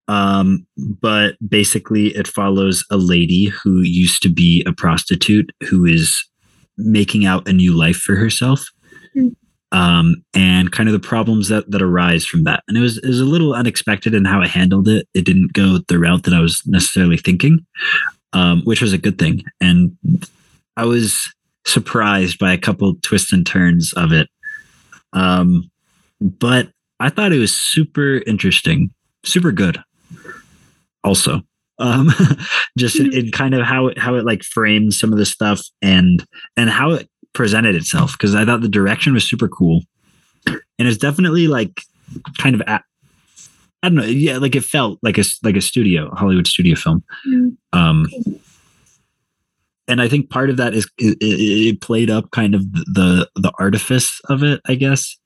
Um, but basically, it follows a lady who used to be a prostitute who is making out a new life for herself. Um, and kind of the problems that that arise from that. And it was it was a little unexpected in how I handled it. It didn't go the route that I was necessarily thinking, um, which was a good thing. And I was surprised by a couple twists and turns of it. Um, but I thought it was super interesting, super good. Also, um, just in, in kind of how it, how it like frames some of the stuff and and how it presented itself because I thought the direction was super cool, and it's definitely like kind of at, I don't know, yeah, like it felt like a like a studio Hollywood studio film. Mm. Um, and I think part of that is it, it, played up kind of the the artifice of it. I guess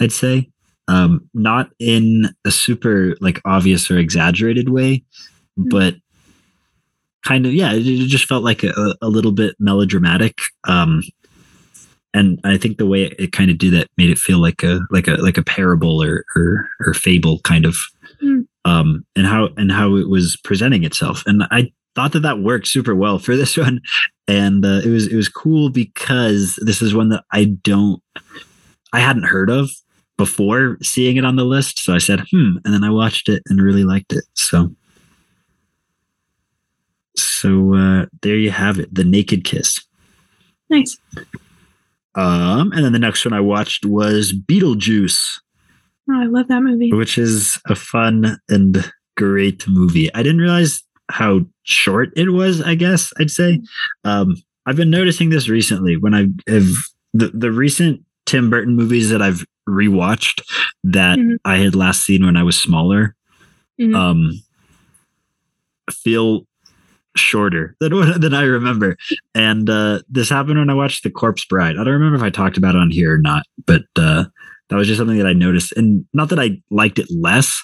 I'd say, um, not in a super like obvious or exaggerated way, Mm. but kind of yeah, it, it just felt like a, a little bit melodramatic. Um, and I think the way it, it kind of did that made it feel like a like a like a parable or or, or fable kind of Mm. um and how and how it was presenting itself. And i thought that that worked super well for this one. And uh, it was it was cool because this is one that i don't i hadn't heard of before seeing it on the list. So i said hmm and then i watched it and really liked it. So so uh there you have it the naked kiss. Nice. Um and then the next one i watched was beetlejuice Oh, I love that movie. which is a fun and great movie. I didn't realize how short it was, I guess I'd say. Um, I've been noticing this recently when I have the, the recent Tim Burton movies that I've rewatched that Mhm. I had last seen when I was smaller Mhm. um, feel shorter than what than I remember. And uh, this happened when I watched The Corpse Bride. I don't remember if I talked about it on here or not, but uh, that was just something that I noticed. And not that I liked it less,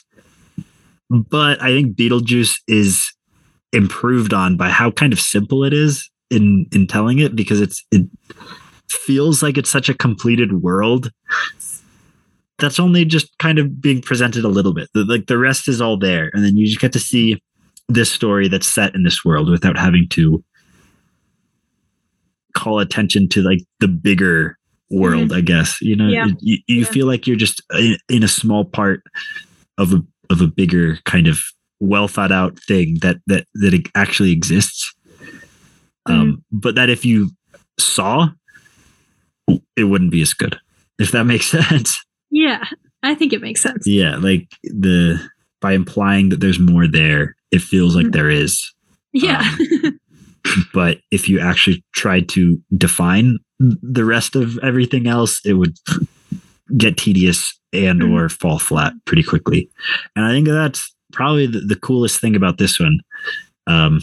but I think Beetlejuice is improved on by how kind of simple it is in in telling it because it's it feels like it's such a completed world that's only just kind of being presented a little bit. Like the rest is all there, and then you just get to see this story that's set in this world without having to call attention to like the bigger world. Mhm. I guess you know Yeah. you, you Yeah. feel like you're just in, in a small part of a of a bigger kind of well thought out thing that that that it actually exists. Um, but that if you saw, it wouldn't be as good. If that makes sense. Yeah, I think it makes sense. Yeah, like the by implying that there's more there, it feels like Mhm. there is. Yeah. But if you actually tried to define the rest of everything else, it would get tedious and Mhm. or fall flat pretty quickly. And I think that's probably the, the coolest thing about this one. Um,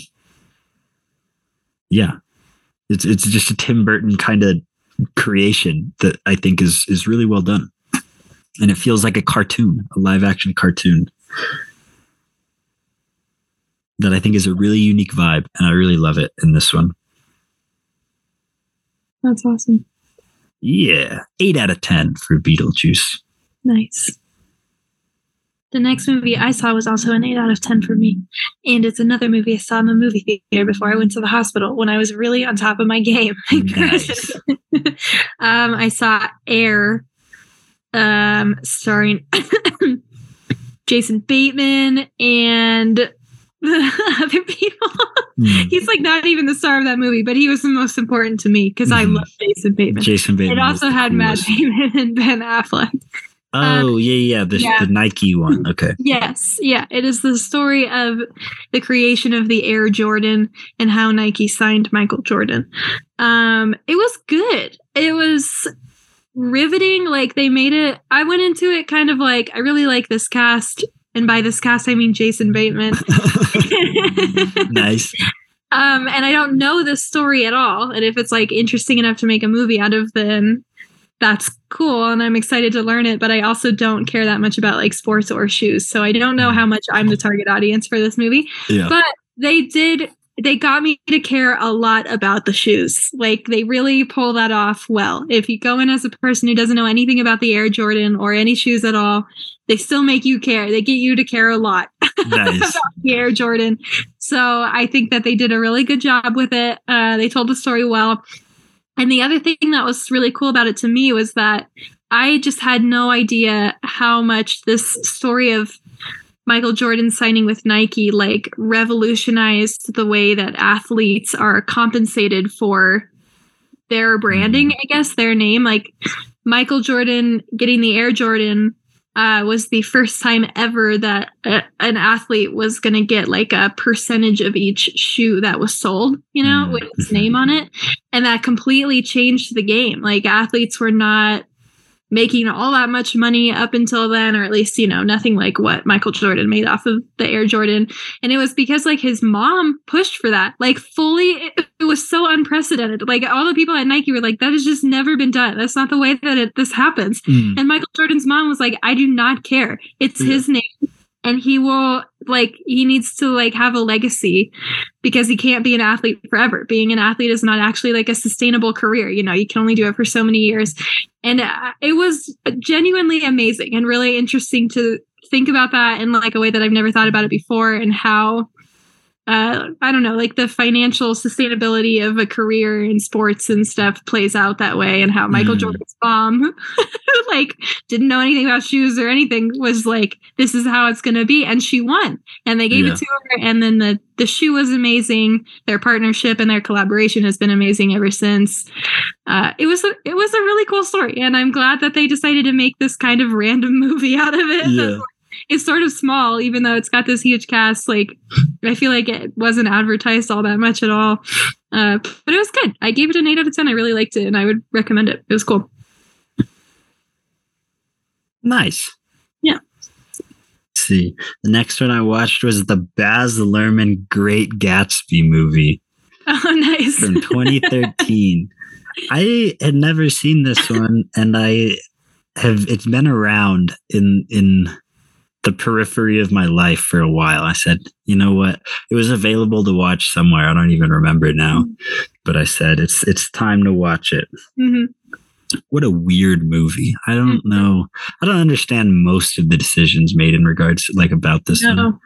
yeah, it's it's just a Tim Burton kind of creation that I think is is really well done, and it feels like a cartoon, a live action cartoon that I think is a really unique vibe, and I really love it in this one. That's awesome. Yeah, eight out of ten for Beetlejuice. Nice. The next movie I saw was also an 8 out of 10 for me. And it's another movie I saw in the movie theater before I went to the hospital when I was really on top of my game. Nice. um, I saw Air, um, starring Jason Bateman and other people. Hmm. He's like not even the star of that movie, but he was the most important to me because I Mhm. love Jason Bateman. Jason Bateman. It also the had Matt. Damon and Ben Affleck. Oh yeah, yeah, the yeah. the Nike one. Okay. Yes, yeah, it is the story of the creation of the Air Jordan and how Nike signed Michael Jordan. Um, it was good. It was riveting. Like they made it. I went into it kind of like I really like this cast, and by this cast I mean Jason Bateman. nice. um, and I don't know this story at all. And if it's like interesting enough to make a movie out of, then that's cool. And I'm excited to learn it. But I also don't care that much about like sports or shoes. So I don't know how much I'm the target audience for this movie. Yeah. But they did. They got me to care a lot about the shoes. Like they really pull that off well. If you go in as a person who doesn't know anything about the Air Jordan or any shoes at all, they still make you care. They get you to care a lot nice. the Air Jordan. So I think that they did a really good job with it. Uh, they told the story well. And the other thing that was really cool about it to me was that I just had no idea how much this story of Michael Jordan signing with Nike like revolutionized the way that athletes are compensated for their branding, I guess, their name. Like Michael Jordan getting the Air Jordan uh, was the first time ever that a, an athlete was going to get like a percentage of each shoe that was sold, you know, Mm. with his name on it. And that completely changed the game. Like athletes were not making all that much money up until then, or at least, you know, nothing like what Michael Jordan made off of the Air Jordan. And it was because like his mom pushed for that, like fully, it, it was so unprecedented. Like all the people at Nike were like, that has just never been done. That's not the way that it, this happens. Mm. And Michael Jordan's mom was like, I do not care. It's Yeah. his name. And he will like he needs to like have a legacy because he can't be an athlete forever. Being an athlete is not actually like a sustainable career. You know, you can only do it for so many years. And uh, it was genuinely amazing and really interesting to think about that in like a way that I've never thought about it before and how uh, I don't know, like the financial sustainability of a career in sports and stuff plays out that way, and how Michael Mm. Jordan's mom, like didn't know anything about shoes or anything, was like, "This is how it's going to be," and she won, and they gave Yeah. it to her, and then the the shoe was amazing. Their partnership and their collaboration has been amazing ever since. Uh, it was a, it was a really cool story, and I'm glad that they decided to make this kind of random movie out of it. Yeah. It's sort of small, even though it's got this huge cast. Like, I feel like it wasn't advertised all that much at all. Uh, but it was good. I gave it an 8 out of 10. I really liked it and I would recommend it. It was cool. Nice. Yeah. see. The next one I watched was the Baz Luhrmann Great Gatsby movie Oh, nice. from 2013. I had never seen this one, and I have. It's been around in in the periphery of my life for a while. I said, you know what? It was available to watch somewhere. I don't even remember now, but I said it's it's time to watch it. Mhm. What a weird movie. I don't Mhm. know. I don't understand most of the decisions made in regards to, like about this No,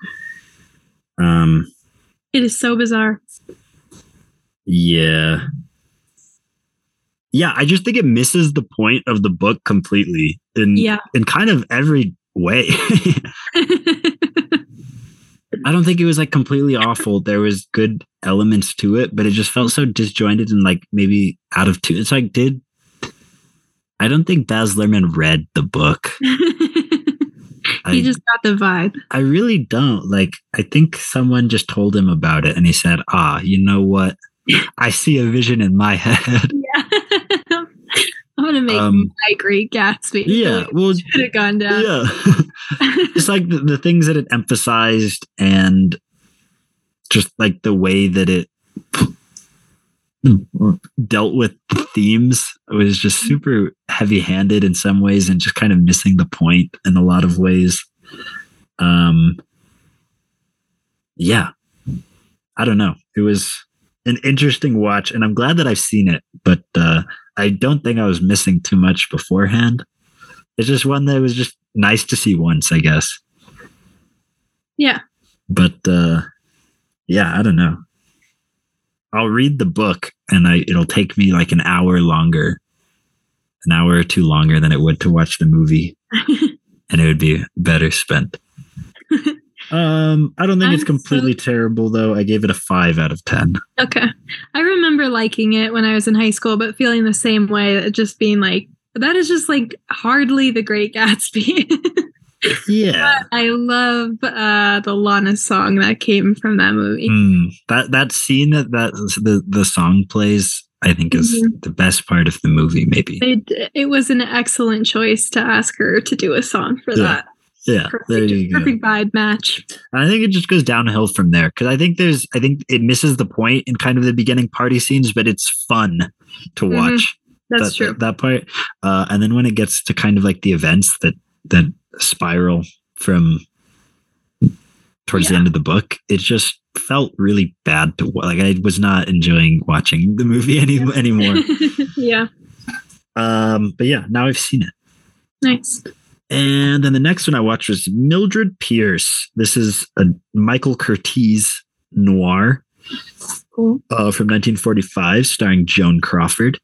one. Um it is so bizarre. yeah. Yeah, I just think it misses the point of the book completely in Yeah. in kind of every way. I don't think it was like completely awful. There was good elements to it, but it just felt so disjointed and like maybe out of tune. It's like did I don't think Baz Luhrmann read the book. I, he just got the vibe. I really don't. Like I think someone just told him about it and he said, "Ah, you know what? I see a vision in my head." Yeah. I'm gonna make Um, my great Gatsby. yeah, well, should have gone down. yeah. just like the, the things that it emphasized and just like the way that it dealt with themes it was just super heavy handed in some ways and just kind of missing the point in a lot of ways. Um, yeah, I don't know. It was an interesting watch, and I'm glad that I've seen it, but uh, I don't think I was missing too much beforehand. It's just one that was just nice to see once, I guess. yeah. But uh, yeah, I don't know. I'll read the book, and I it'll take me like an hour longer, an hour or two longer than it would to watch the movie, and it would be better spent. um, I don't think it's I'm so- completely terrible though. I gave it a five out of ten. Okay. I remember liking it when I was in high school, but feeling the same way, just being like, that is just like hardly the Great Gatsby. Yeah, I love uh, the Lana song that came from that movie. Mm, that that scene that that the the song plays, I think, is Mhm. the best part of the movie. Maybe. It, it was an excellent choice to ask her to do a song for Yeah. that. Yeah, there Perfect, you go. perfect vibe match. And I think it just goes downhill from there because I think there's, I think it misses the point in kind of the beginning party scenes, but it's fun to Mhm. watch. That's that, true. That, that part, uh, and then when it gets to kind of like the events that that spiral from towards the end of the book, it just felt really bad to like. I was not enjoying watching the movie any anymore. yeah. um, but yeah, now I've seen it. Nice. And then the next one I watched was Mildred Pierce. This is a Michael Curtiz noir Cool. uh, from 1945, starring Joan Crawford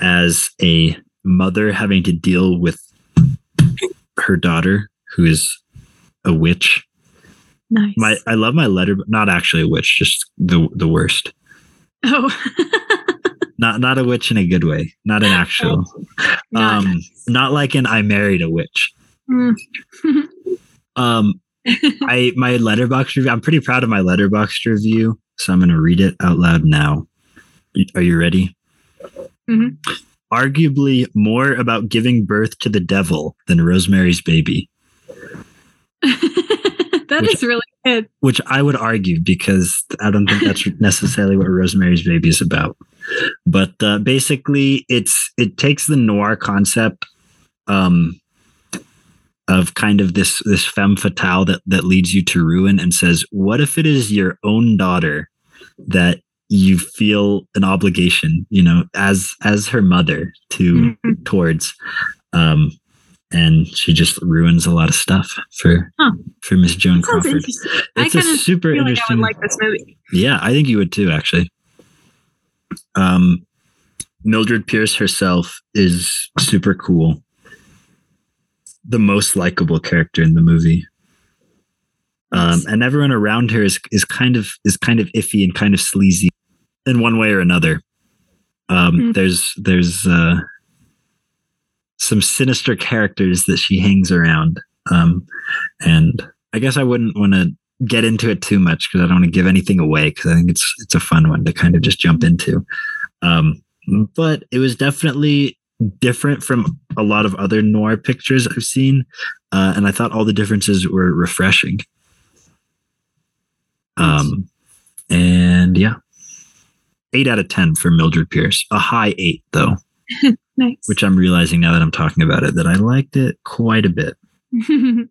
as a mother having to deal with her daughter, who is a witch. Nice. My, I love my letter, but not actually a witch, just the the worst. oh. Not not a witch in a good way, not an actual. Not um, not like an I married a witch. Mm. Um, I my Letterboxd review. I'm pretty proud of my Letterboxd review, so I'm going to read it out loud now. Are you ready? Mm-hmm. Arguably more about giving birth to the devil than Rosemary's Baby, that Which- is really good. which I would argue because I don't think that's necessarily what Rosemary's Baby is about. But uh, basically, it's it takes the noir concept um, of kind of this this femme fatale that that leads you to ruin, and says, "What if it is your own daughter that you feel an obligation, you know, as as her mother to Mhm. towards?" Um, and she just ruins a lot of stuff for Huh. for Miss Joan Crawford. interesting. I It's a super feel like I interesting. would like this movie. yeah, I think you would too, actually. Um, Mildred Pierce herself is super cool. The most likable character in the movie. Um, and everyone around her is is kind of is kind of iffy and kind of sleazy in one way or another. Um, Hmm. There's there's uh, some sinister characters that she hangs around, um, and I guess I wouldn't want to get into it too much because I don't want to give anything away because I think it's it's a fun one to kind of just jump into. Um, but it was definitely different from a lot of other noir pictures I've seen, uh, and I thought all the differences were refreshing. Um, and yeah, eight out of ten for Mildred Pierce, a high eight though, nice. which I'm realizing now that I'm talking about it that I liked it quite a bit.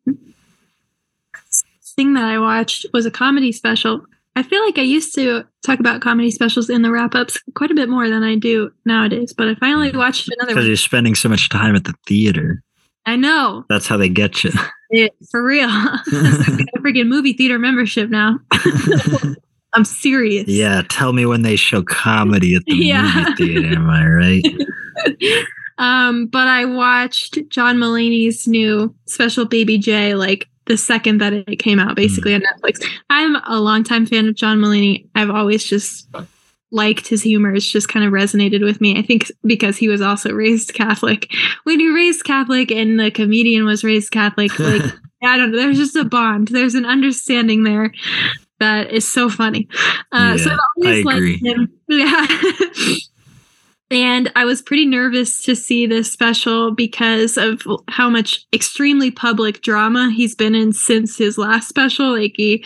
thing that I watched was a comedy special. I feel like I used to talk about comedy specials in the wrap ups quite a bit more than I do nowadays, but I finally watched another Because you're spending so much time at the theater. I know, That's how they get you. it, for real. I've got a freaking movie theater membership now. I'm serious. yeah, tell me when they show comedy at the Yeah. movie theater. Am I right? um, but I watched John Mulaney's new special Baby J like the second that it came out, basically on Netflix. I'm a longtime fan of John Mulaney. I've always just liked his humor. It's just kind of resonated with me. I think because he was also raised Catholic. When you're raised Catholic and the comedian was raised Catholic, like I don't know, there's just a bond. There's an understanding there that is so funny. Uh, so I've always I liked him. Yeah. And I was pretty nervous to see this special because of how much extremely public drama he's been in since his last special. Like he,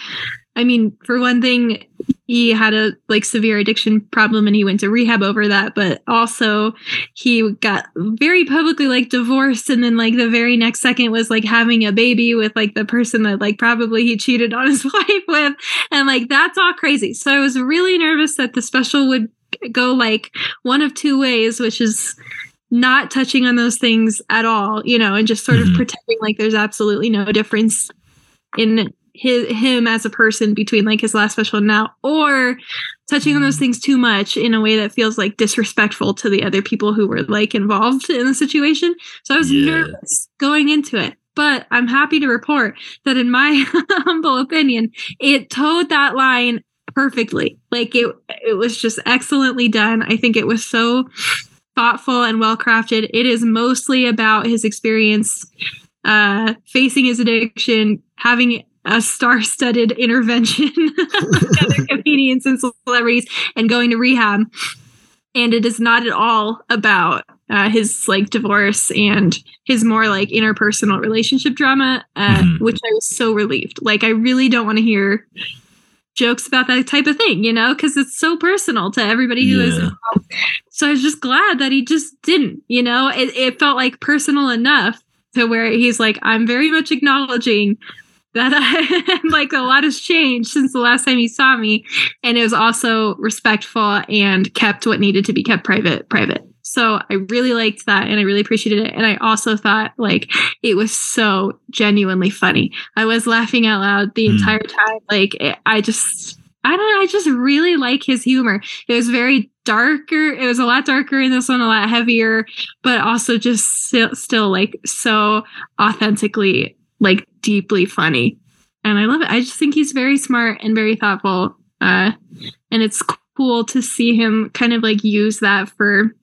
I mean, for one thing, he had a like severe addiction problem and he went to rehab over that, but also he got very publicly like divorced and then like the very next second was like having a baby with like the person that like probably he cheated on his wife with and like that's all crazy. So I was really nervous that the special would go like one of two ways, which is not touching on those things at all, you know, and just sort Mhm. of pretending like there's absolutely no difference in his him as a person between like his last special and now, or touching on those things too much in a way that feels like disrespectful to the other people who were like involved in the situation. So I was Yeah. nervous going into it. But I'm happy to report that, in my humble opinion, it towed that line perfectly. Like it, it was just excellently done. I think it was so thoughtful and well crafted. It is mostly about his experience uh, facing his addiction, having a star-studded intervention with other comedians and celebrities, and going to rehab. And it is not at all about uh, his like divorce and his more like interpersonal relationship drama, uh, Mhm. which I was so relieved. Like, I really don't want to hear jokes about that type of thing, you know, because it's so personal to everybody who is Yeah. involved. So I was just glad that he just didn't, you know, it, it felt like personal enough to where he's like, I'm very much acknowledging that I like a lot has changed since the last time you saw me. And it was also respectful and kept what needed to be kept private, private. So I really liked that and I really appreciated it. And I also thought like it was so genuinely funny. I was laughing out loud the Hmm. entire time. Like it, I just, I don't know. I just really like his humor. It was very darker. It was a lot darker in this one, a lot heavier, but also just still, still like so authentically, like deeply funny. And I love it. I just think he's very smart and very thoughtful. Uh, and it's cool to see him kind of like use that for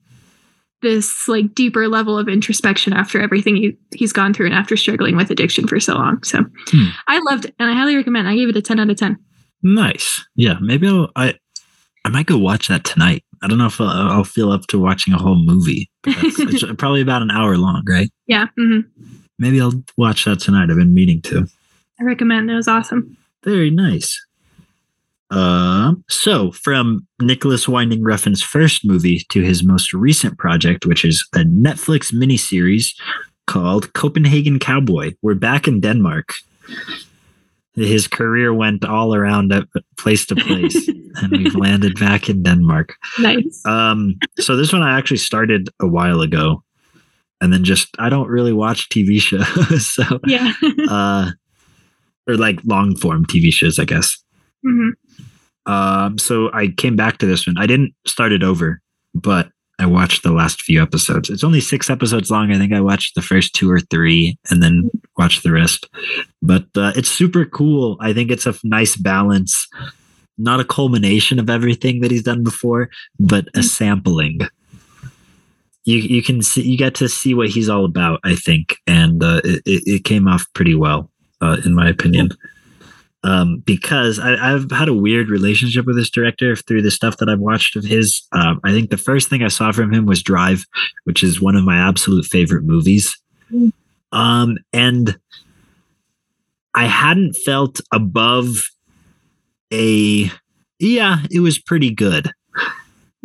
this like deeper level of introspection after everything he, he's gone through and after struggling with addiction for so long. So Hmm. I loved it and I highly recommend. I gave it a 10 out of 10. Nice. Yeah, maybe I'll, I I might go watch that tonight. I don't know if I'll, I'll feel up to watching a whole movie. It's probably about an hour long, right? Yeah. mhm. Maybe I'll watch that tonight. I've been meaning to. I recommend. It was awesome. Very nice. Um, so from Nicolas Winding Refn's first movie to his most recent project, which is a Netflix miniseries called Copenhagen Cowboy. We're back in Denmark. His career went all around uh, place to place, and we've landed back in Denmark. Nice. Um, so this one I actually started a while ago, and then just I don't really watch TV shows, so yeah. uh, or like long form TV shows, I guess. Mhm. Um, so I came back to this one. I didn't start it over, but I watched the last few episodes. It's only six episodes long. I think I watched the first two or three and then watched the rest. But uh, it's super cool. I think it's a nice balance, not a culmination of everything that he's done before, but a Mm. sampling. You you can see you get to see what he's all about. I think, and uh, it, it it came off pretty well, uh, in my opinion. Um, because I, have had a weird relationship with this director through the stuff that I've watched of his. Um, I think the first thing I saw from him was Drive, which is one of my absolute favorite movies. Mm. Um, and I hadn't felt above a, yeah, it was pretty good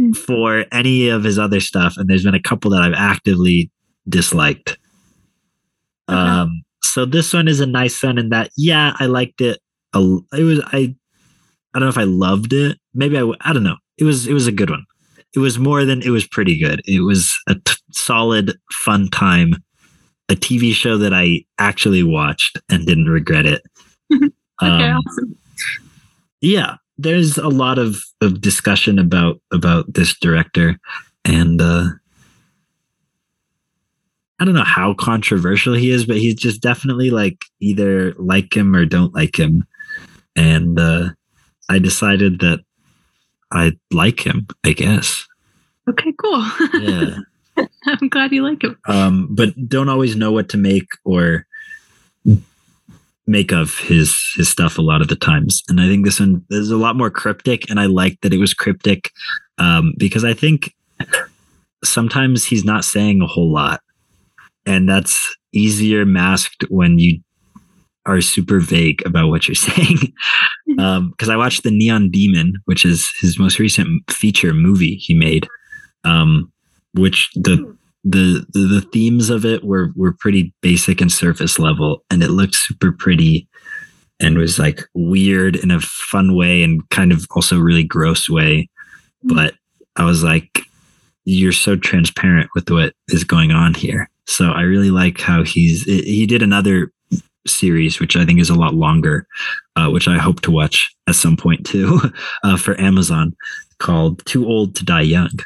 mm. for any of his other stuff. And there's been a couple that I've actively disliked. Um, so this one is a nice one in that, yeah, I liked it a, it was I I don't know if I loved it. Maybe I I don't know. It was it was a good one. It was more than it was pretty good. It was a t- solid fun time. A TV show that I actually watched and didn't regret it. okay, um, awesome. Yeah, there's a lot of, of discussion about about this director and uh I don't know how controversial he is, but he's just definitely like either like him or don't like him and uh, I decided that I like him. I guess. Okay, cool. Yeah. I'm glad you like him. Um, but don't always know what to make or make of his his stuff a lot of the times. And I think this one is a lot more cryptic, and I like that it was cryptic um, because I think sometimes he's not saying a whole lot, and that's easier masked when you are super vague about what you're saying. Because mm-hmm. um, I watched the Neon Demon, which is his most recent feature movie he made, um, which the, the the the themes of it were were pretty basic and surface level, and it looked super pretty and was like weird in a fun way and kind of also really gross way. Mm-hmm. But I was like, you're so transparent with what is going on here. So I really like how he's he did another series, which I think is a lot longer, uh, which I hope to watch at some point too, uh, for Amazon, called "Too Old to Die Young."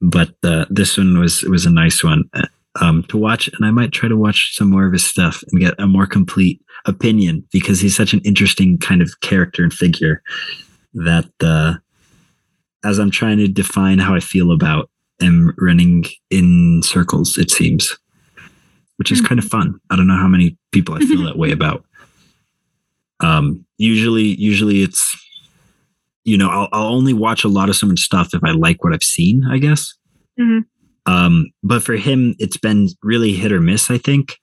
But uh, this one was was a nice one uh, um, to watch, and I might try to watch some more of his stuff and get a more complete opinion because he's such an interesting kind of character and figure that uh, as I'm trying to define how I feel about am running in circles, it seems which is mm-hmm. kind of fun. I don't know how many people I feel that way about. Um, usually, usually it's, you know, I'll, I'll only watch a lot of someone's stuff if I like what I've seen, I guess. Mm-hmm. Um, but for him, it's been really hit or miss, I think.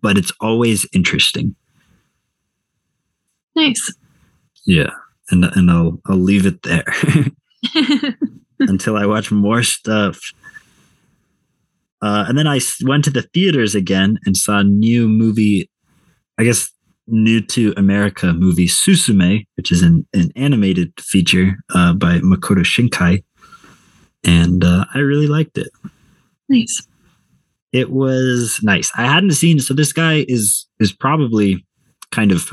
But it's always interesting. Nice. Yeah, and and I'll I'll leave it there until I watch more stuff. Uh, and then I went to the theaters again and saw a new movie, I guess new to America movie Suzume, which is an, an animated feature uh, by Makoto Shinkai. And uh, I really liked it. Nice. It was nice. I hadn't seen so this guy is is probably kind of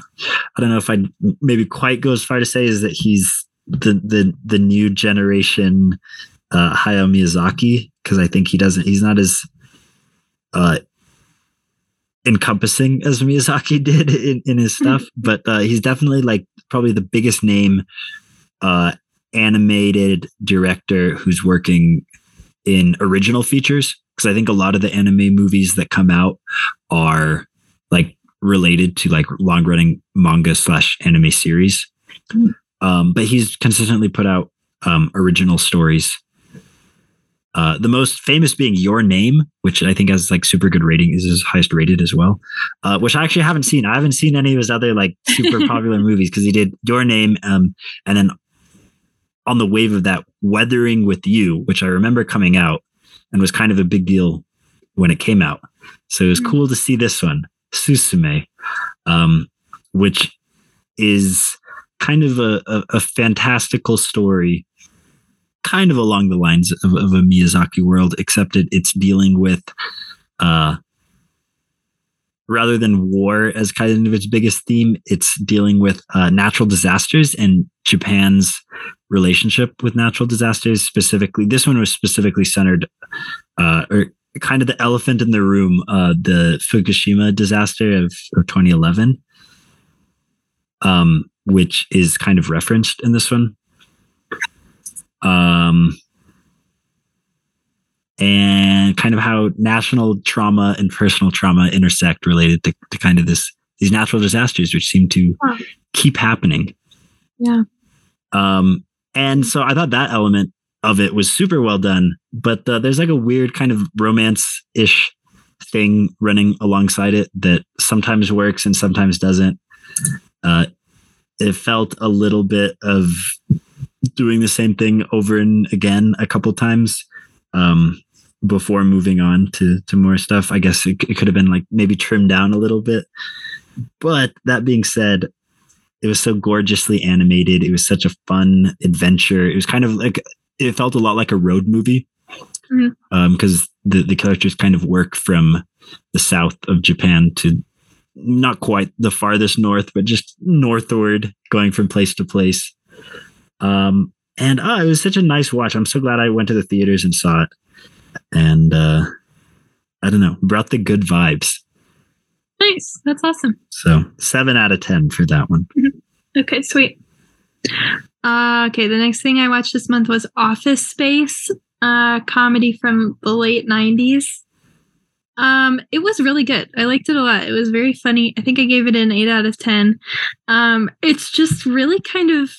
I don't know if I maybe quite go as far to say is that he's the the the new generation uh, Hayao Miyazaki because I think he doesn't. He's not as uh, encompassing as Miyazaki did in, in his stuff, but uh, he's definitely like probably the biggest name uh, animated director who's working in original features. Because I think a lot of the anime movies that come out are like related to like long running manga slash anime series. Mm. Um, but he's consistently put out um, original stories uh, the most famous being Your Name, which I think has like super good rating, is his highest rated as well. Uh, which I actually haven't seen. I haven't seen any of his other like super popular movies because he did Your Name, um, and then on the wave of that, Weathering with You, which I remember coming out and was kind of a big deal when it came out. So it was mm-hmm. cool to see this one, Suzume, um, which is kind of a, a, a fantastical story kind of along the lines of, of a Miyazaki world, except it, it's dealing with uh, rather than war as kind of its biggest theme, it's dealing with uh, natural disasters and Japan's relationship with natural disasters. Specifically, this one was specifically centered, uh, or kind of the elephant in the room, uh, the Fukushima disaster of, of 2011, um, which is kind of referenced in this one um, and kind of how national trauma and personal trauma intersect related to, to kind of this these natural disasters, which seem to Huh. keep happening. Yeah. Um, and so I thought that element of it was super well done, but uh, there's like a weird kind of romance ish thing running alongside it that sometimes works and sometimes doesn't. Uh, it felt a little bit of doing the same thing over and again a couple times um, before moving on to to more stuff. I guess it, it could have been like maybe trimmed down a little bit. But that being said, it was so gorgeously animated. It was such a fun adventure. It was kind of like it felt a lot like a road movie because the the characters kind of work from the south of Japan to not quite the farthest north, but just northward, going from place to place. Um, and ah, it was such a nice watch. I'm so glad I went to the theaters and saw it. And uh, I don't know, brought the good vibes. Nice. That's awesome. So seven out of ten for that one. Okay, sweet. Uh, okay, the next thing I watched this month was Office Space, uh, comedy from the late '90s. Um, it was really good. I liked it a lot. It was very funny. I think I gave it an eight out of ten. Um, it's just really kind of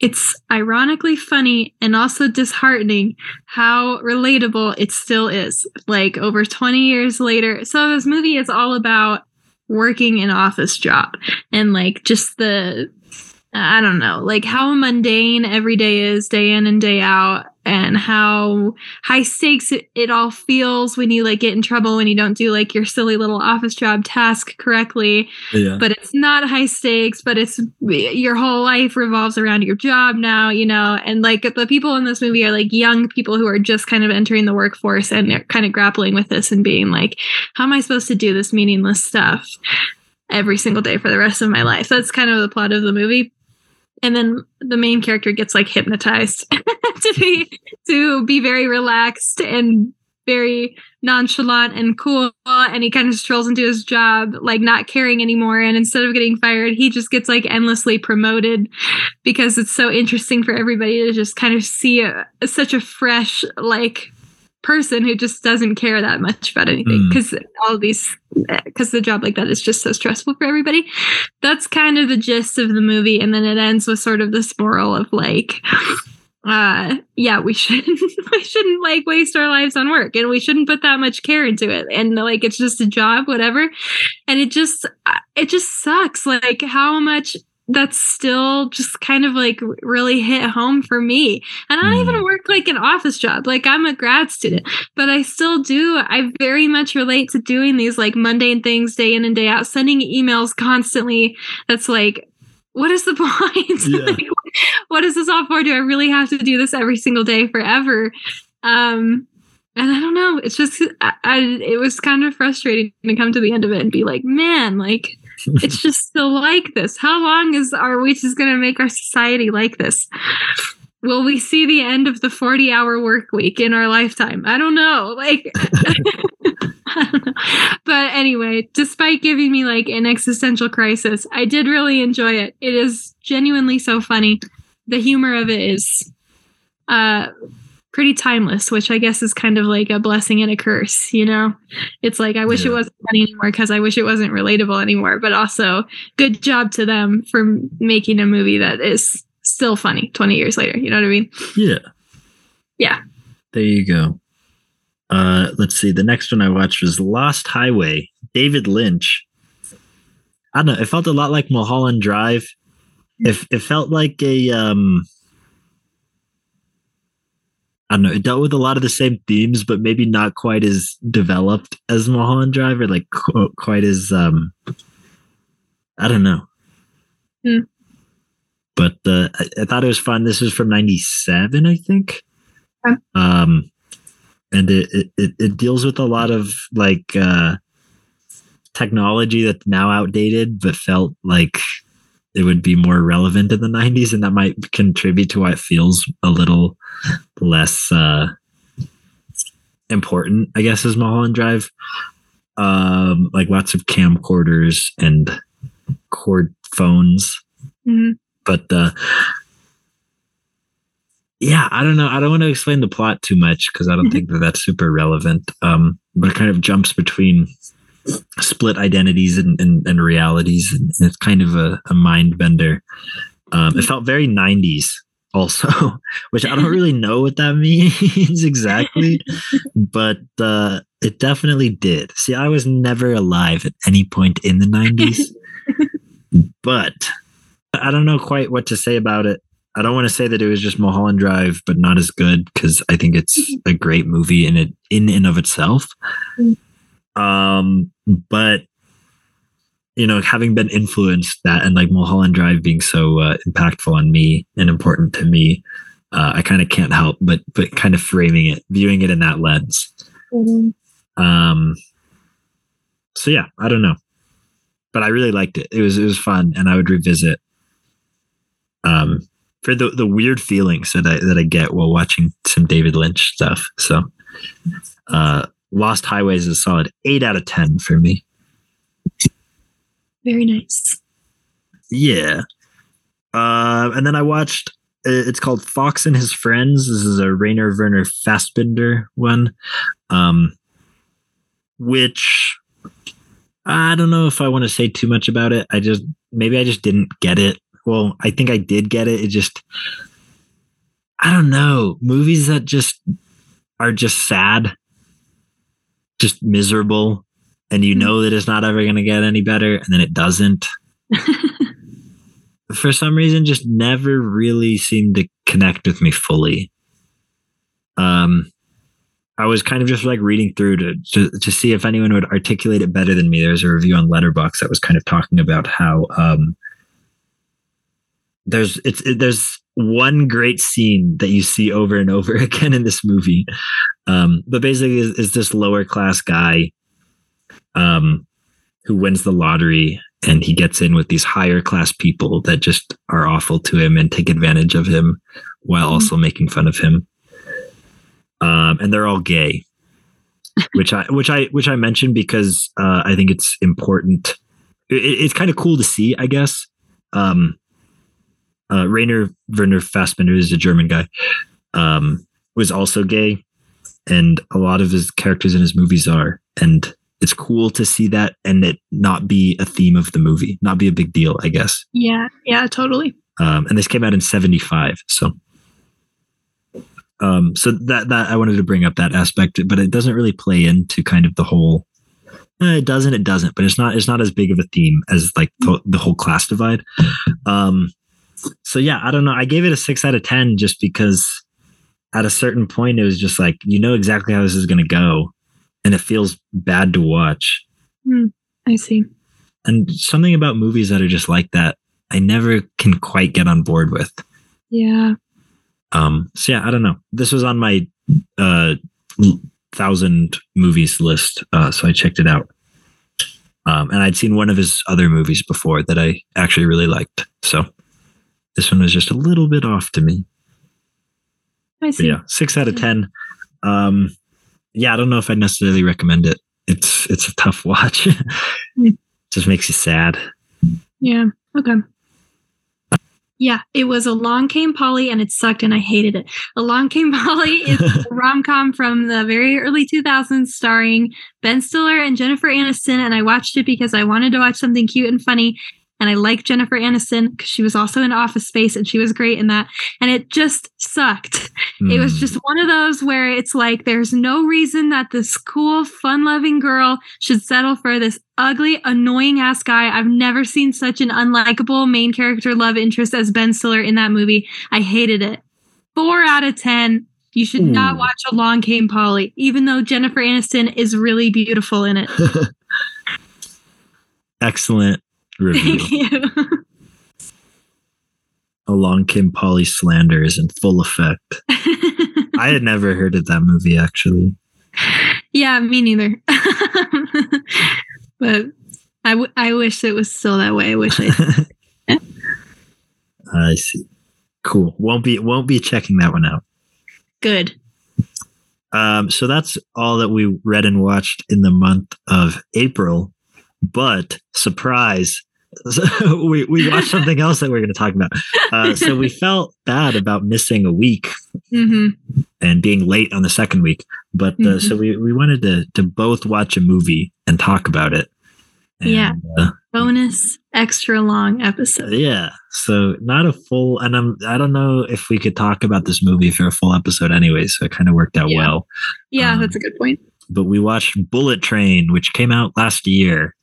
it's ironically funny and also disheartening how relatable it still is. Like over 20 years later. So this movie is all about working an office job and like just the I don't know, like how mundane every day is, day in and day out, and how high stakes it, it all feels when you like get in trouble when you don't do like your silly little office job task correctly. Yeah. But it's not high stakes, but it's your whole life revolves around your job now, you know. And like the people in this movie are like young people who are just kind of entering the workforce and they're kind of grappling with this and being like, how am I supposed to do this meaningless stuff? every single day for the rest of my life. That's kind of the plot of the movie. And then the main character gets like hypnotized to be to be very relaxed and very nonchalant and cool. And he kind of strolls into his job like not caring anymore. And instead of getting fired he just gets like endlessly promoted because it's so interesting for everybody to just kind of see a, such a fresh like person who just doesn't care that much about anything Mm. because all these because the job like that is just so stressful for everybody that's kind of the gist of the movie and then it ends with sort of this moral of like uh yeah we shouldn't we shouldn't like waste our lives on work and we shouldn't put that much care into it and like it's just a job whatever and it just uh, it just sucks like how much that's still just kind of like really hit home for me. And i don't even Mm. work like an office job. Like i'm a grad student but i still do i very much relate to doing these like mundane things day in and day out sending emails constantly. That's like what is the point? Yeah. like, what is this all for? Do i really have to do this every single day forever? Um and i don't know. It's just I, I it was kind of frustrating to come to the end of it and be like man like it's just still like this. How long is are we just going to make our society like this? Will we see the end of the 40 hour work week in our lifetime? I don't know like but anyway despite giving me like an existential crisis i did really enjoy it. It is genuinely so funny. The humor of it is uh pretty timeless which i guess is kind of like a blessing and a curse you know it's like i wish it wasn't funny anymore because i wish it wasn't relatable anymore but also good job to them for making a movie that is still funny 20 years later you know what i mean Yeah. Yeah. There you go. Uh, let's see. The next one I watched was Lost Highway. David Lynch. I don't know. It felt a lot like Mulholland Drive. It, it felt like a um. I don't know. It dealt with a lot of the same themes, but maybe not quite as developed as Mulholland Drive, or like qu- quite as um. I don't know. Hmm. But uh, I, I thought it was fun. This was from '97, I think. Okay. Um, and it it it deals with a lot of like uh technology that's now outdated, but felt like it would be more relevant in the '90s, and that might contribute to why it feels a little less uh important, I guess, as Mulholland Drive. Um, like lots of camcorders and cord phones Mhm. but uh yeah i don't know i don't want to explain the plot too much because i don't Mhm. think that that's super relevant um but it kind of jumps between split identities and, and, and realities. And it's kind of a, a mind bender. Um, it felt very 90s also, which I don't really know what that means exactly, but uh, it definitely did. See, I was never alive at any point in the 90s, but I don't know quite what to say about it. I don't want to say that it was just Mulholland Drive, but not as good because I think it's a great movie in it in and of itself. Um, but you know, having been influenced that and like Mulholland Drive being so uh, impactful on me and important to me, uh, I kind of can't help but but kind of framing it, viewing it in that lens. Mm-hmm. Um. So yeah, I don't know, but I really liked it. It was it was fun, and I would revisit. Um, for the the weird feelings that I that I get while watching some David Lynch stuff. So, uh, Lost Highways is a solid eight out of ten for me. Very nice. Yeah. Uh, and then I watched. It's called Fox and His Friends. This is a Rainer Werner Fassbinder one, um, which I don't know if I want to say too much about it. I just maybe I just didn't get it well, I think I did get it. It just, I don't know, movies that just are just sad, just miserable, and you know that it's not ever going to get any better, and then it doesn't. For some reason, just never really seemed to connect with me fully. Um, I was kind of just like reading through to, to, to see if anyone would articulate it better than me. There's a review on Letterboxd that was kind of talking about how um, there's it's it, there's one great scene that you see over and over again in this movie. Um but basically is, is this lower class guy um who wins the lottery and he gets in with these higher class people that just are awful to him and take advantage of him while mm-hmm. also making fun of him. Um and they're all gay which i which i which i mentioned because uh i think it's important. It, it's kind of cool to see i guess. Um uh, Rainer Werner Fassbinder is a German guy, um, was also gay, and a lot of his characters in his movies are. And it's cool to see that and it not be a theme of the movie, not be a big deal, I guess. Yeah, yeah, totally. Um, and this came out in '75, so. Um, so that that I wanted to bring up that aspect, but it doesn't really play into kind of the whole eh, it doesn't it doesn't but it's not it's not as big of a theme as like the, the whole class divide um so yeah, I don't know. I gave it a six out of 10 just because at a certain point, it was just like, you know exactly how this is going to go. And it feels bad to watch. Mm, I see. And something about movies that are just like that, I never can quite get on board with. Yeah. Um, so yeah, I don't know. This was on my uh thousand movies list. Uh, so I checked it out. Um, and I'd seen one of his other movies before that I actually really liked. So this one was just a little bit off to me. I see. But yeah, six out of ten. Um, yeah, I don't know if I'd necessarily recommend it. It's it's a tough watch. mm. Just makes you sad. Yeah. Okay. Yeah, it was Along Came Polly and it sucked and I hated it. Along Came Polly is a rom com from the very early 2000s starring Ben Stiller and Jennifer Aniston. And I watched it because I wanted to watch something cute and funny and I like Jennifer Aniston because she was also in Office Space and she was great in that. And it just sucked. Mm. It was hmm. just one of those where it's like there's no reason that this cool, fun-loving girl should settle for this ugly, annoying ass guy. I've never seen such an unlikable main character love interest as Ben Stiller in that movie. I hated it. Four out of ten. You should Ooh. not watch Along Came Polly, even though Jennifer Aniston is really beautiful in it. Excellent review. Thank you. Along Came Polly slander is in full effect. I had never heard of that movie actually. Yeah, me neither. but I, w- I wish it was still that way. I wish I. I see. Cool. Won't be won't be checking that one out. Good. Um, so that's all that we read and watched in the month of April. But surprise, so we, we watched something else that we're going to talk about. Uh, so we felt bad about missing a week hmm and being late on the second week, but uh, Mhm. so we, we wanted to to both watch a movie and talk about it. Yeah. uh, Bonus extra long episode. yeah. So not a full, and I'm I don't know if we could talk about this movie for a full episode anyway. So it kind of worked out Yeah. well. Yeah, Um, that's a good point. But we watched Bullet Train, which came out last year.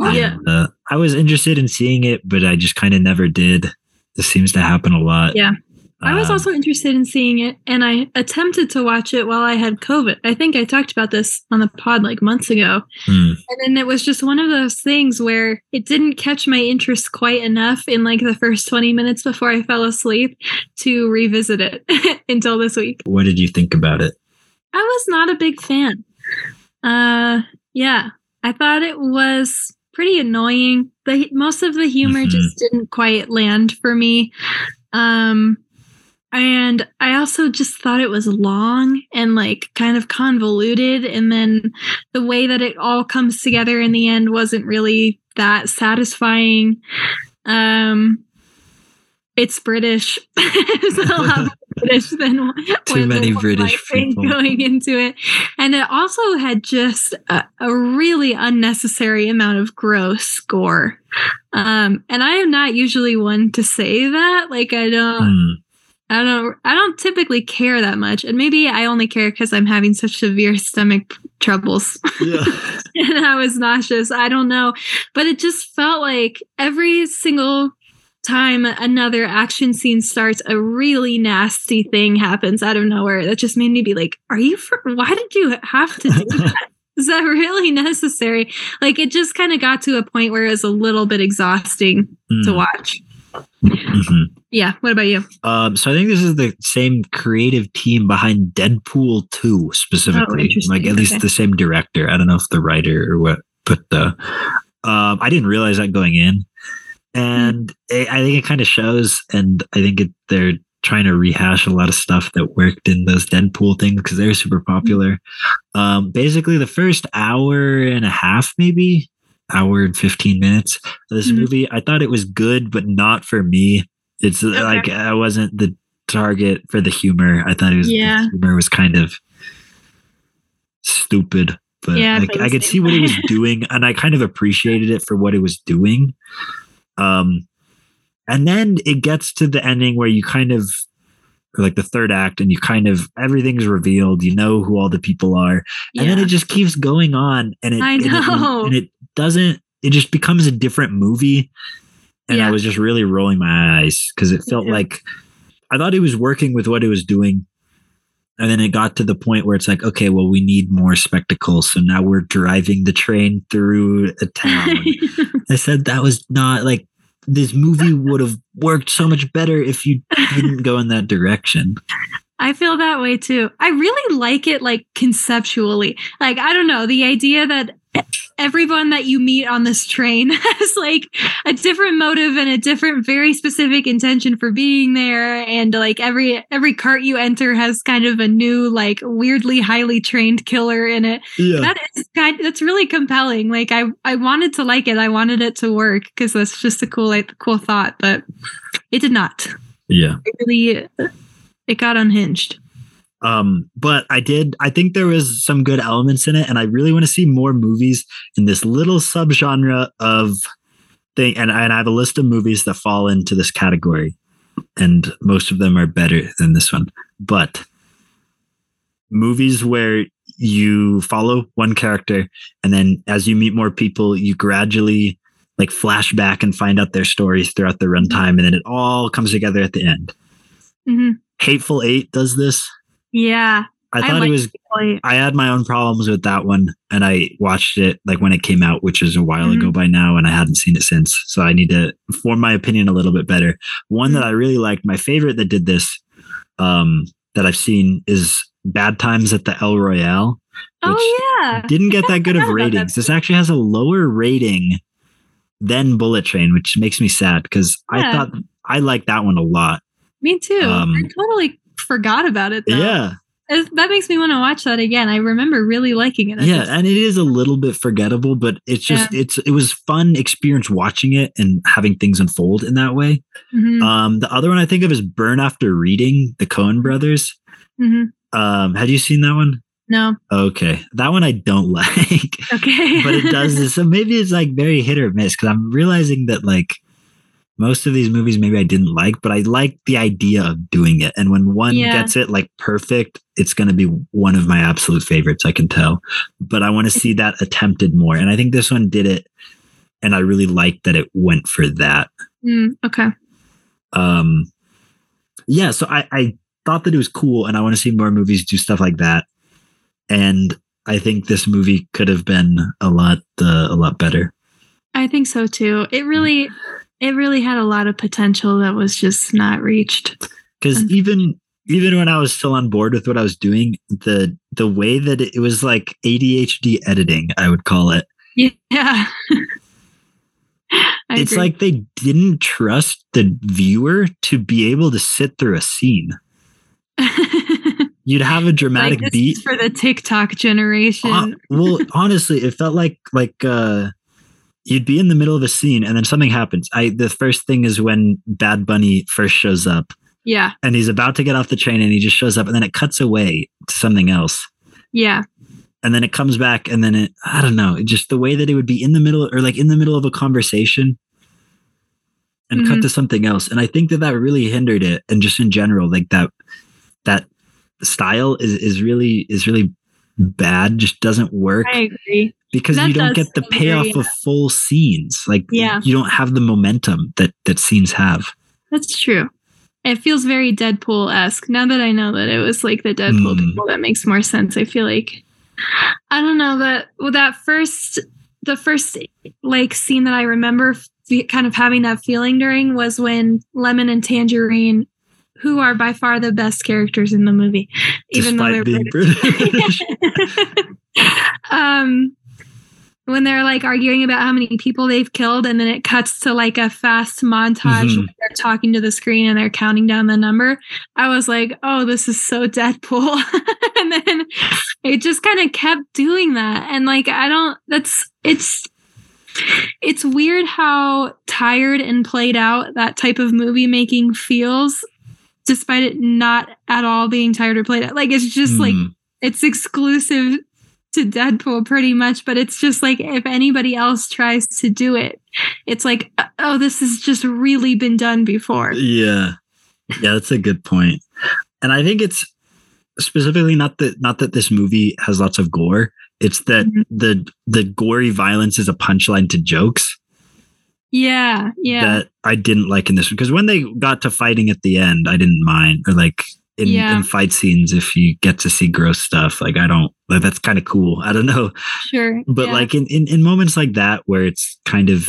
Yeah. Uh, I was interested in seeing it, but I just kind of never did. This seems to happen a lot. Yeah. I was Um, also interested in seeing it, and I attempted to watch it while I had COVID. I think I talked about this on the pod like months ago. hmm. And then it was just one of those things where it didn't catch my interest quite enough in like the first 20 minutes before I fell asleep to revisit it until this week. What did you think about it? I was not a big fan. Uh yeah, I thought it was pretty annoying. The most of the humor Mhm. just didn't quite land for me. Um and I also just thought it was long and like kind of convoluted and then the way that it all comes together in the end wasn't really that satisfying. Um it's British. it's a lot more British than Too many British people. going into it. And it also had just a, a really unnecessary amount of gross gore. Um, and I am not usually one to say that. Like I don't Hmm. I don't I don't typically care that much. And maybe I only care because I'm having such severe stomach troubles Yeah. and I was nauseous. I don't know. But it just felt like every single time another action scene starts, a really nasty thing happens out of nowhere. That just made me be like, are you for why did you have to do that? Is that really necessary? Like it just kind of got to a point where it was a little bit exhausting to Hmm. watch. Mhm. Yeah. What about you? Um, so I think this is the same creative team behind Deadpool 2 specifically. Oh, like at least Okay. the same director. I don't know if the writer or what, but uh, um, I didn't realize that going in, and I I think it kind of shows. And I think it, they're trying to rehash a lot of stuff that worked in those Deadpool things because they're super popular. Um, basically, the first hour and a half, maybe hour and 15 minutes of this Mhm. movie, I thought it was good, but not for me. It's uh, Okay. like I wasn't the target for the humor. I thought it was Yeah. the humor was kind of stupid, but Yeah, I like I could see what he was doing, and I kind of appreciated it for what it was doing. Um, and then it gets to the ending where you kind of like the third act, and you kind of everything's revealed. You know who all the people are, and then it just keeps going on, and it I and it- and it doesn't. It just becomes a different movie, and I was just really rolling my eyes because it felt too. like I thought it was working with what it was doing. And then it got to the point where it's like, okay, well, we need more spectacle. So now we're driving the train through a town. I said that was not like this movie would have worked so much better if you didn't go in that direction. I feel that way too. I really like it like conceptually. Like I don't know, the idea that everyone that you meet on this train has like a different motive and a different very specific intention for being there and like every every cart you enter has kind of a new like weirdly highly trained killer in it. Yeah. That is kind that's really compelling. Like I I wanted to like it. I wanted it to work because that's just a cool like cool thought, but it did not. Yeah. It really it got unhinged. Um, but I did, I think there was some good elements in it, and I really want to see more movies in this little subgenre of thing. And, and I have a list of movies that fall into this category, and most of them are better than this one. But movies where you follow one character, and then as you meet more people, you gradually like flash back and find out their stories throughout the runtime, and then it all comes together at the end. hmm Hateful Eight does this. Yeah. I I thought like it was I had my own problems with that one, and I watched it like when it came out, which is a while Mhm. ago by now, and I hadn't seen it since. So I need to form my opinion a little bit better. One Mm-hmm. that I really liked, my favorite that did this, um, that I've seen is Bad Times at the El Royale. Oh yeah. Didn't get that good of forgot about that. ratings. This actually has a lower rating than Bullet Train, which makes me sad because I thought I liked that one a lot. Me too. Um, I totally forgot about it though. Yeah. that makes me want to watch that again. I remember really liking it. Yeah, and it is a little bit forgettable, but it's just it's it was fun experience watching it and having things unfold in that way. Mhm, Um, the other one I think of is Burn After Reading, the Coen brothers. mhm. Um, had you seen that one? No. Okay, that one I don't like, Okay. but it does this. So maybe it's like very hit or miss because I'm realizing that like most of these movies maybe I didn't like, but I like the idea of doing it. And when one Yeah. gets it like perfect, it's going to be one of my absolute favorites. I can tell, but I want to see that attempted more. And I think this one did it, and I really liked that it went for that. Mm, okay. Um, yeah, so I I thought that it was cool, and I want to see more movies do stuff like that. And I think this movie could have been a lot uh, a lot better. I think so too. It really, it really had a lot of potential that was just not reached. because even even when I was still on board with what I was doing, the the way that it, it was like ADHD editing, I would call it. Yeah. It's agree. like they didn't trust the viewer to be able to sit through a scene. You'd have a dramatic like, beat. for the TikTok generation. Hon- well, honestly, it felt like like uh you'd be in the middle of a scene and then something happens. I the first thing is when Bad Bunny first shows up yeah. and he's about to get off the train and he just shows up and then it cuts away to something else. Yeah. and then it comes back and then it i don't know, just the way that it would be in the middle or like in the middle of a conversation and cut Mhm. to something else and i think that that really hindered it and just in general like that that style is is really is really bad just doesn't work I agree. Because that you don't get the very, payoff of full scenes like Yeah. you don't have the momentum that that scenes have That's true. It feels very Deadpool esque. Now that I know that it was like the Deadpool Mm. people, that makes more sense. I feel like I don't know that well, that first the first like scene that I remember fe- kind of having that feeling during was when Lemon and Tangerine, who are by far the best characters in the movie, even though they're being british um when they're like arguing about how many people they've killed and then it cuts to like a fast montage Mhm. where they're talking to the screen and they're counting down the number i was like oh this is so deadpool and then it just kind of kept doing that and like i don't that's it's it's weird how tired and played out that type of movie making feels despite it not at all being tired or played out like it's just like Hmm. it's exclusive to Deadpool pretty much, but it's just like if anybody else tries to do it, it's like, oh, this has just really been done before. Yeah. Yeah, that's a good point. And I think it's specifically not that not that this movie has lots of gore. It's that Mhm. the the gory violence is a punchline to jokes Yeah, yeah. that I didn't like in this one. Because when they got to fighting at the end, I didn't mind. Or like in, Yeah. in fight scenes, if you get to see gross stuff, like I don't like that's kind of cool. I don't know. sure. But yeah. like in, in, in moments like that where it's kind of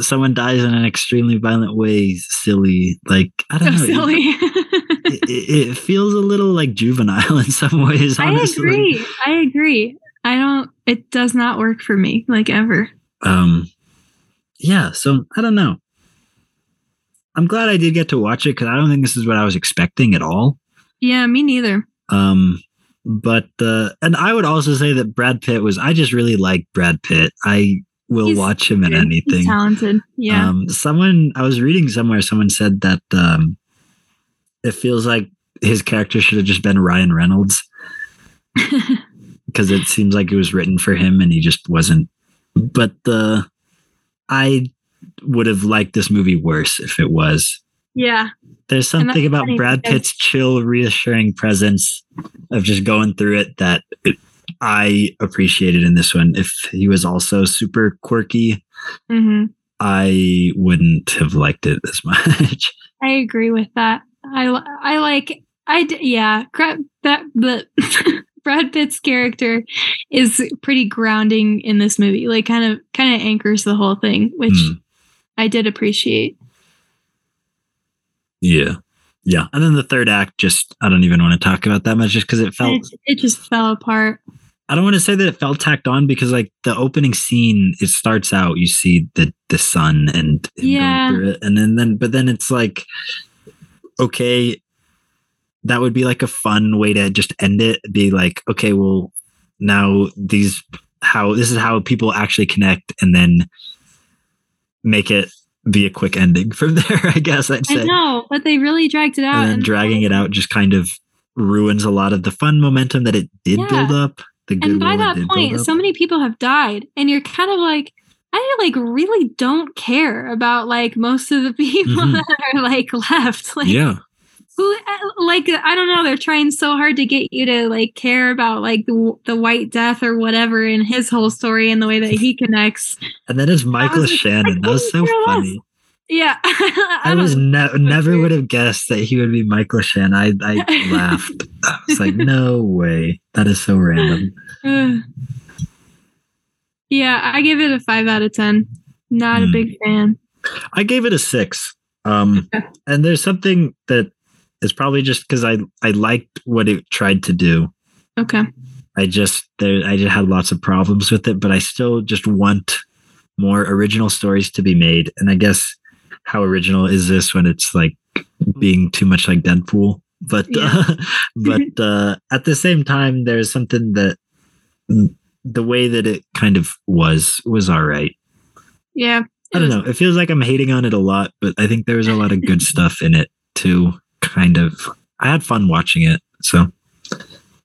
someone dies in an extremely violent way, silly. Like I don't know. silly. It, it, it feels a little like juvenile in some ways. I Honestly, agree. I agree. I don't, it does not work for me, like ever. um, yeah. So I don't know. I'm glad I did get to watch it because I don't think this is what I was expecting at all. Yeah, me neither. Um, but uh, and I would also say that Brad Pitt was. I just really like Brad Pitt. I will He's watch him in anything. He's talented. Yeah. Um, someone I was reading somewhere, someone said that um, it feels like his character should have just been Ryan Reynolds because it seems like it was written for him and he just wasn't. But uh, I would have liked this movie worse if it was. yeah. There's something about funny Brad Pitt's chill, reassuring presence of just going through it that it, I appreciated in this one. If he was also super quirky, hmm I wouldn't have liked it as much. I agree with that. I I like I yeah. That the Brad Pitt's character is pretty grounding in this movie. Like kind of kind of anchors the whole thing, which Hmm. I did appreciate. Yeah. Yeah. And then the third act, just, I don't even want to talk about that much just because it felt, It, it just fell apart. I don't want to say that it felt tacked on because, like, the opening scene, it starts out, you see the, the sun and Yeah. it. And then, then, but then it's like, okay, that would be like a fun way to just end it. Be like, okay, well, now these how this is how people actually connect, and then make it be a quick ending from there. I guess I'd say. I know, but they really dragged it out. and then dragging it out just kind of ruins a lot of the fun momentum that it did Yeah. build up. The and by that point, so many people have died, and you're kind of like, I like really don't care about like most of the people Mhm. that are like left. Like, yeah, who, uh, like I don't know, they're trying so hard to get you to like care about like the the White Death or whatever in his whole story and the way that he connects. and then it's Michael Shannon. like, That was so funny. Yeah, I, was ne- never would have guessed that he would be Michael Shannon. I, I laughed. I was like, no way. That is so random. Yeah, I give it a five out of ten. Not a Hmm. big fan. I gave it a six. Um, and there's something that is probably just because I I liked what it tried to do. Okay. I just there I just had lots of problems with it, but I still just want more original stories to be made. And I guess how original is this when it's like being too much like Deadpool? But Yeah. uh, but uh, at the same time, there's something that the way that it kind of was was all right. Yeah. I don't know. It feels like I'm hating on it a lot, but I think there was a lot of good stuff in it too. Kind of, I had fun watching it. So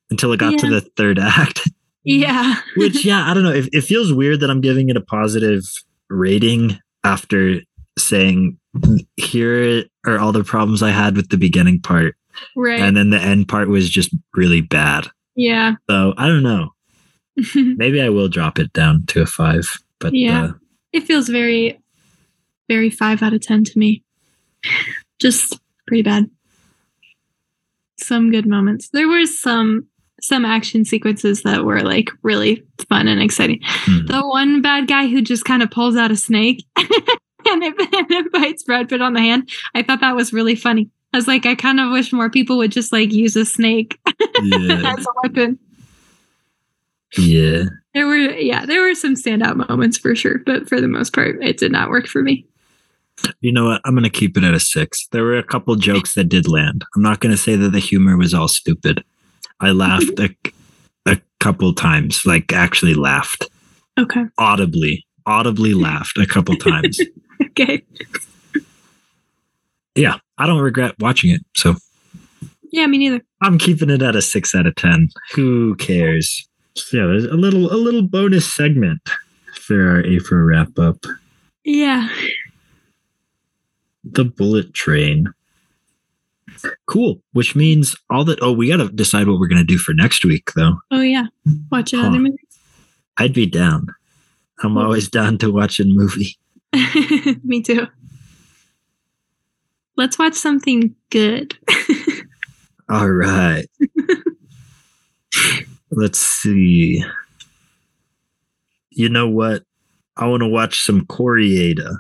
until it got to the third act, Yeah. which yeah, I don't know. It, it feels weird that I'm giving it a positive rating after saying here are all the problems I had with the beginning part, Right. and then the end part was just really bad. yeah. So I don't know. Maybe I will drop it down to a five. But Yeah. uh, it feels very, very five out of ten to me. Just pretty bad. Some good moments. There were some some action sequences that were like really fun and exciting. hmm. The one bad guy who just kind of pulls out a snake and it, and it bites Brad Pitt on the hand. I thought that was really funny. I was like, I kind of wish more people would just like use a snake yeah, as a weapon. yeah. There were, yeah, there were some standout moments for sure, but for the most part, it did not work for me. You know what? I'm going to keep it at a six. There were a couple jokes that did land. I'm not going to say that the humor was all stupid. I laughed a, a couple times, like actually laughed Okay. audibly, audibly laughed a couple times. Okay. Yeah, I don't regret watching it. So Yeah, me neither. I'm keeping it at a six out of 10. Who cares? So, yeah, there's a little, a little bonus segment for our April wrap up. Yeah. The bullet train. Cool. Which means all that. Oh, we got to decide what we're going to do for next week, though. Oh yeah. Watch another Huh. movie. I'd be down. I'm always down to watch a movie. me too. Let's watch something good. All right. Let's see. You know what? I want to watch some Kore-eda.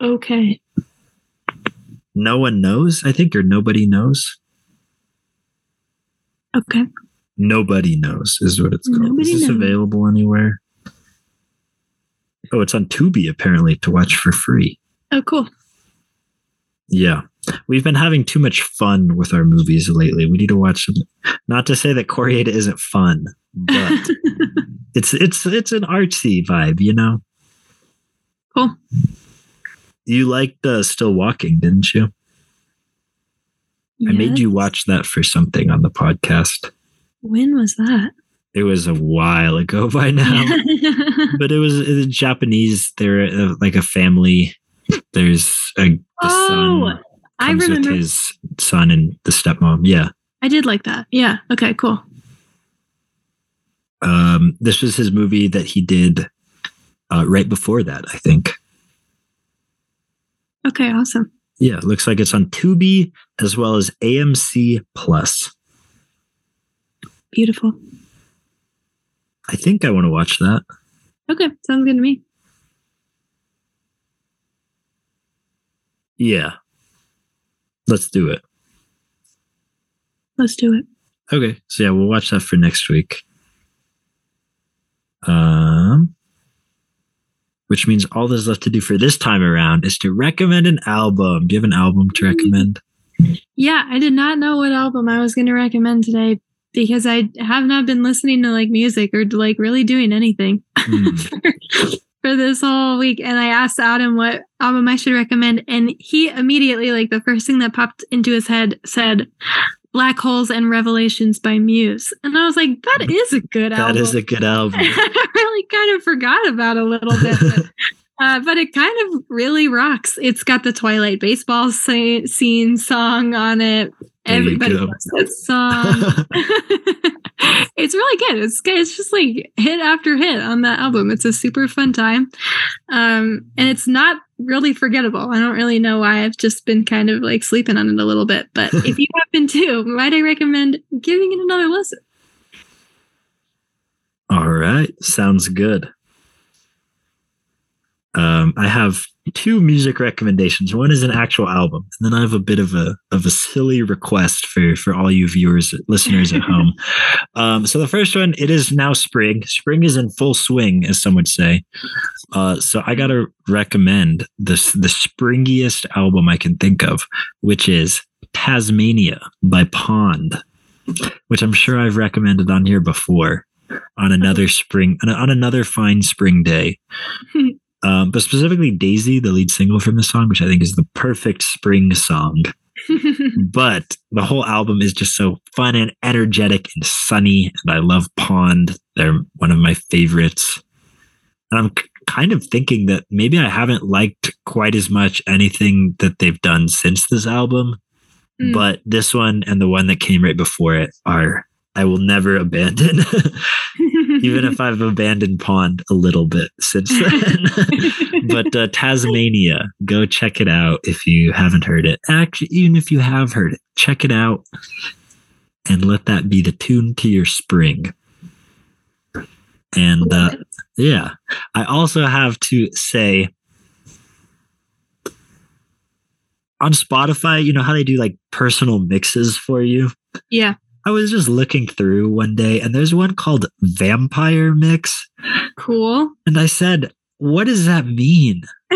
Okay. No one knows, I think, or nobody knows. Okay. Nobody knows is what it's called. Nobody is this knows. available anywhere? Oh, it's on Tubi apparently to watch for free. Oh, cool. Yeah. We've been having too much fun with our movies lately. We need to watch them. Not to say that Kore-eda isn't fun, but it's it's it's an artsy vibe, you know. cool. You liked uh, Still Walking, didn't you? I made you watch that for something on the podcast. When was that? It was a while ago by now, but it was, it was Japanese. They're uh, like a family. There's a the oh, son I remember. his son and the stepmom. Yeah. I did like that. Yeah. Okay. Cool. Um, this was his movie that he did uh, right before that, I think. Okay. Awesome. Yeah, it looks like it's on Tubi as well as AMC Plus. Beautiful. I think I want to watch that. Okay. Sounds good to me. Yeah. Let's do it. Let's do it. Okay. So yeah, we'll watch that for next week. Um which means all there's left to do for this time around is to recommend an album. Do you have an album to recommend? Yeah, I did not know what album I was going to recommend today because I have not been listening to like music or like really doing anything Mm. for, for this whole week. And I asked Adam what album I should recommend, and he immediately, like, the first thing that popped into his head said Black Holes and Revelations by Muse. And I was like, that is a good That album. is a good album. I really kind of forgot about a little bit. But, uh, but it kind of really rocks. It's got the Twilight baseball scene song on it. Everybody loves that song. it's really good. It's it's just like hit after hit on that album. It's a super fun time, um, and it's not really forgettable. I don't really know why I've just been kind of like sleeping on it a little bit. But if you happen to, might I recommend giving it another listen? All right. Sounds good. Um, I have two music recommendations. One is an actual album, and then I have a bit of a of a silly request for for all you viewers, listeners at home. Um, so the first one, it is now spring. Spring is in full swing, as some would say. Uh, so I gotta recommend this the springiest album I can think of, which is Tasmania by Pond, which I'm sure I've recommended on here before on another spring on, on another fine spring day. Um, but specifically Daisy, the lead single from the song, which I think is the perfect spring song. But the whole album is just so fun and energetic and sunny. And I love Pond. They're one of my favorites. And I'm k- kind of thinking that maybe I haven't liked quite as much anything that they've done since this album. Mm. But this one and the one that came right before it are I will never abandon. even if I've abandoned Pond a little bit since then. but uh, Tasmania, go check it out if you haven't heard it. Actually, even if you have heard it, check it out and let that be the tune to your spring. And uh, yeah, I also have to say on Spotify, you know how they do like personal mixes for you? yeah. I was just looking through one day and there's one called Vampire Mix. Cool. And I said, What does that mean?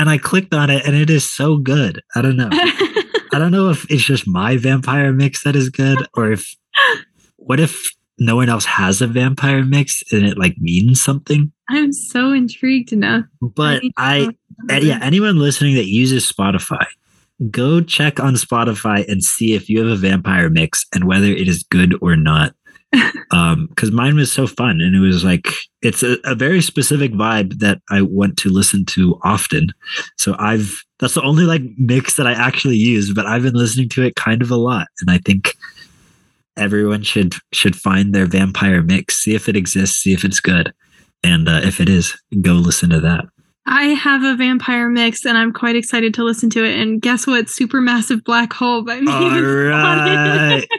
And I clicked on it and it is so good. I don't know. I don't know if it's just my vampire mix that is good or if what if no one else has a vampire mix and it like means something? I'm so intrigued to know. But I, uh, yeah, anyone listening that uses Spotify, go check on Spotify and see if you have a vampire mix and whether it is good or not. um, because mine was so fun and it was like it's a, a very specific vibe that I want to listen to often. So I've that's the only like mix that I actually use, but I've been listening to it kind of a lot, and I think everyone should should find their vampire mix, see if it exists, see if it's good, and uh, if it is, go listen to that. I have a vampire mix and I'm quite excited to listen to it. And guess what? Supermassive Black Hole by Muse. All right.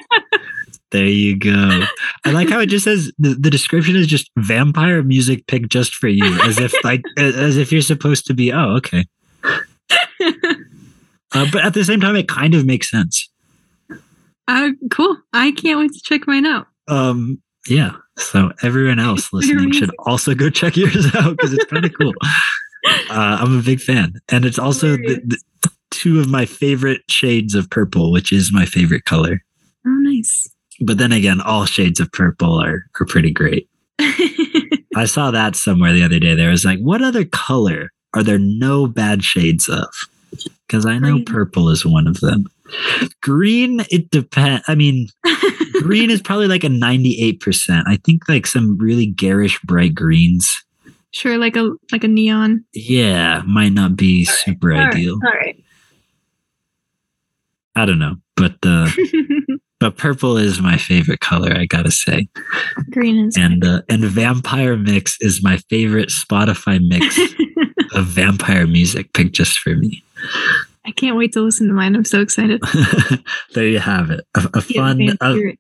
There you go. I like how it just says the, the description is just vampire music picked just for you, as if like as if you're supposed to be. Oh, okay. Uh, but at the same time, it kind of makes sense. uh, cool. I can't wait to check mine out. Um, yeah. So everyone else listening should also go check yours out because it's kind of cool. Uh, I'm a big fan, and it's also the, the two of my favorite shades of purple, which is my favorite color. Oh, nice. But then again, all shades of purple are are pretty great. I saw that somewhere the other day. There was like, what other color are there no bad shades of? Because I know purple is one of them. Green, it depends. I mean, green is probably like a 98%. I think like some really garish bright greens, sure, like a like a neon. yeah, might not be super All right, ideal. All right. I don't know. But uh but purple is my favorite color, I gotta say. Green is. And uh, and Vampire Mix is my favorite Spotify mix of vampire music picked just for me. I can't wait to listen to mine. I'm so excited. there you have it. A, a fun, a,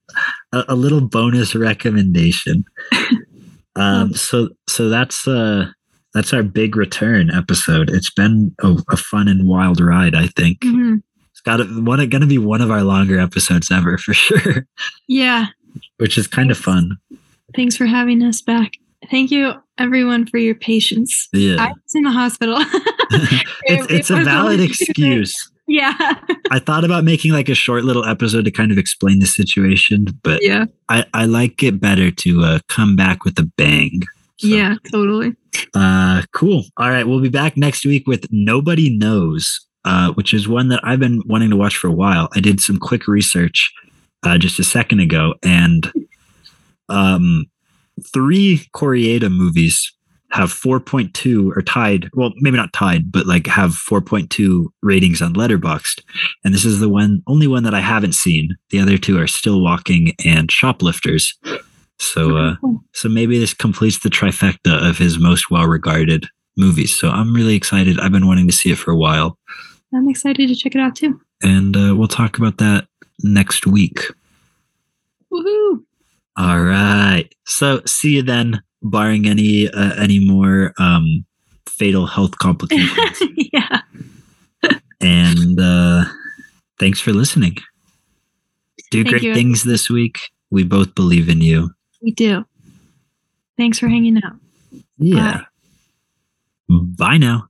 a, a little bonus recommendation. Um, so so that's uh that's our big return episode. It's been a, a fun and wild ride. I think Mhm. it's got one going to be one of our longer episodes ever for sure, Yeah. which is kind of fun. Thanks for having us back. Thank you, everyone, for your patience. Yeah. I was in the hospital. it's, it it's a valid excuse. Yeah. I thought about making like a short little episode to kind of explain the situation, but Yeah. I, I like it better to uh, come back with a bang. So, Yeah, totally. Uh, cool. All right. We'll be back next week with Nobody Knows, uh, which is one that I've been wanting to watch for a while. I did some quick research uh, just a second ago, and um, three Kore-eda movies have 4.2 or tied. Well, maybe not tied, but like have 4.2 ratings on Letterboxd. And this is the one, only one that I haven't seen. The other two are Still Walking and Shoplifters. So, uh, so maybe this completes the trifecta of his most well-regarded movies. So I'm really excited. I've been wanting to see it for a while, I'm excited to check it out too. and uh, we'll talk about that next week. Woohoo! All right. So see you then. Barring any uh, any more um, fatal health complications, yeah. and uh, thanks for listening. Do Thank great you. things this week. We both believe in you. We do. Thanks for hanging out. Yeah. Bye now.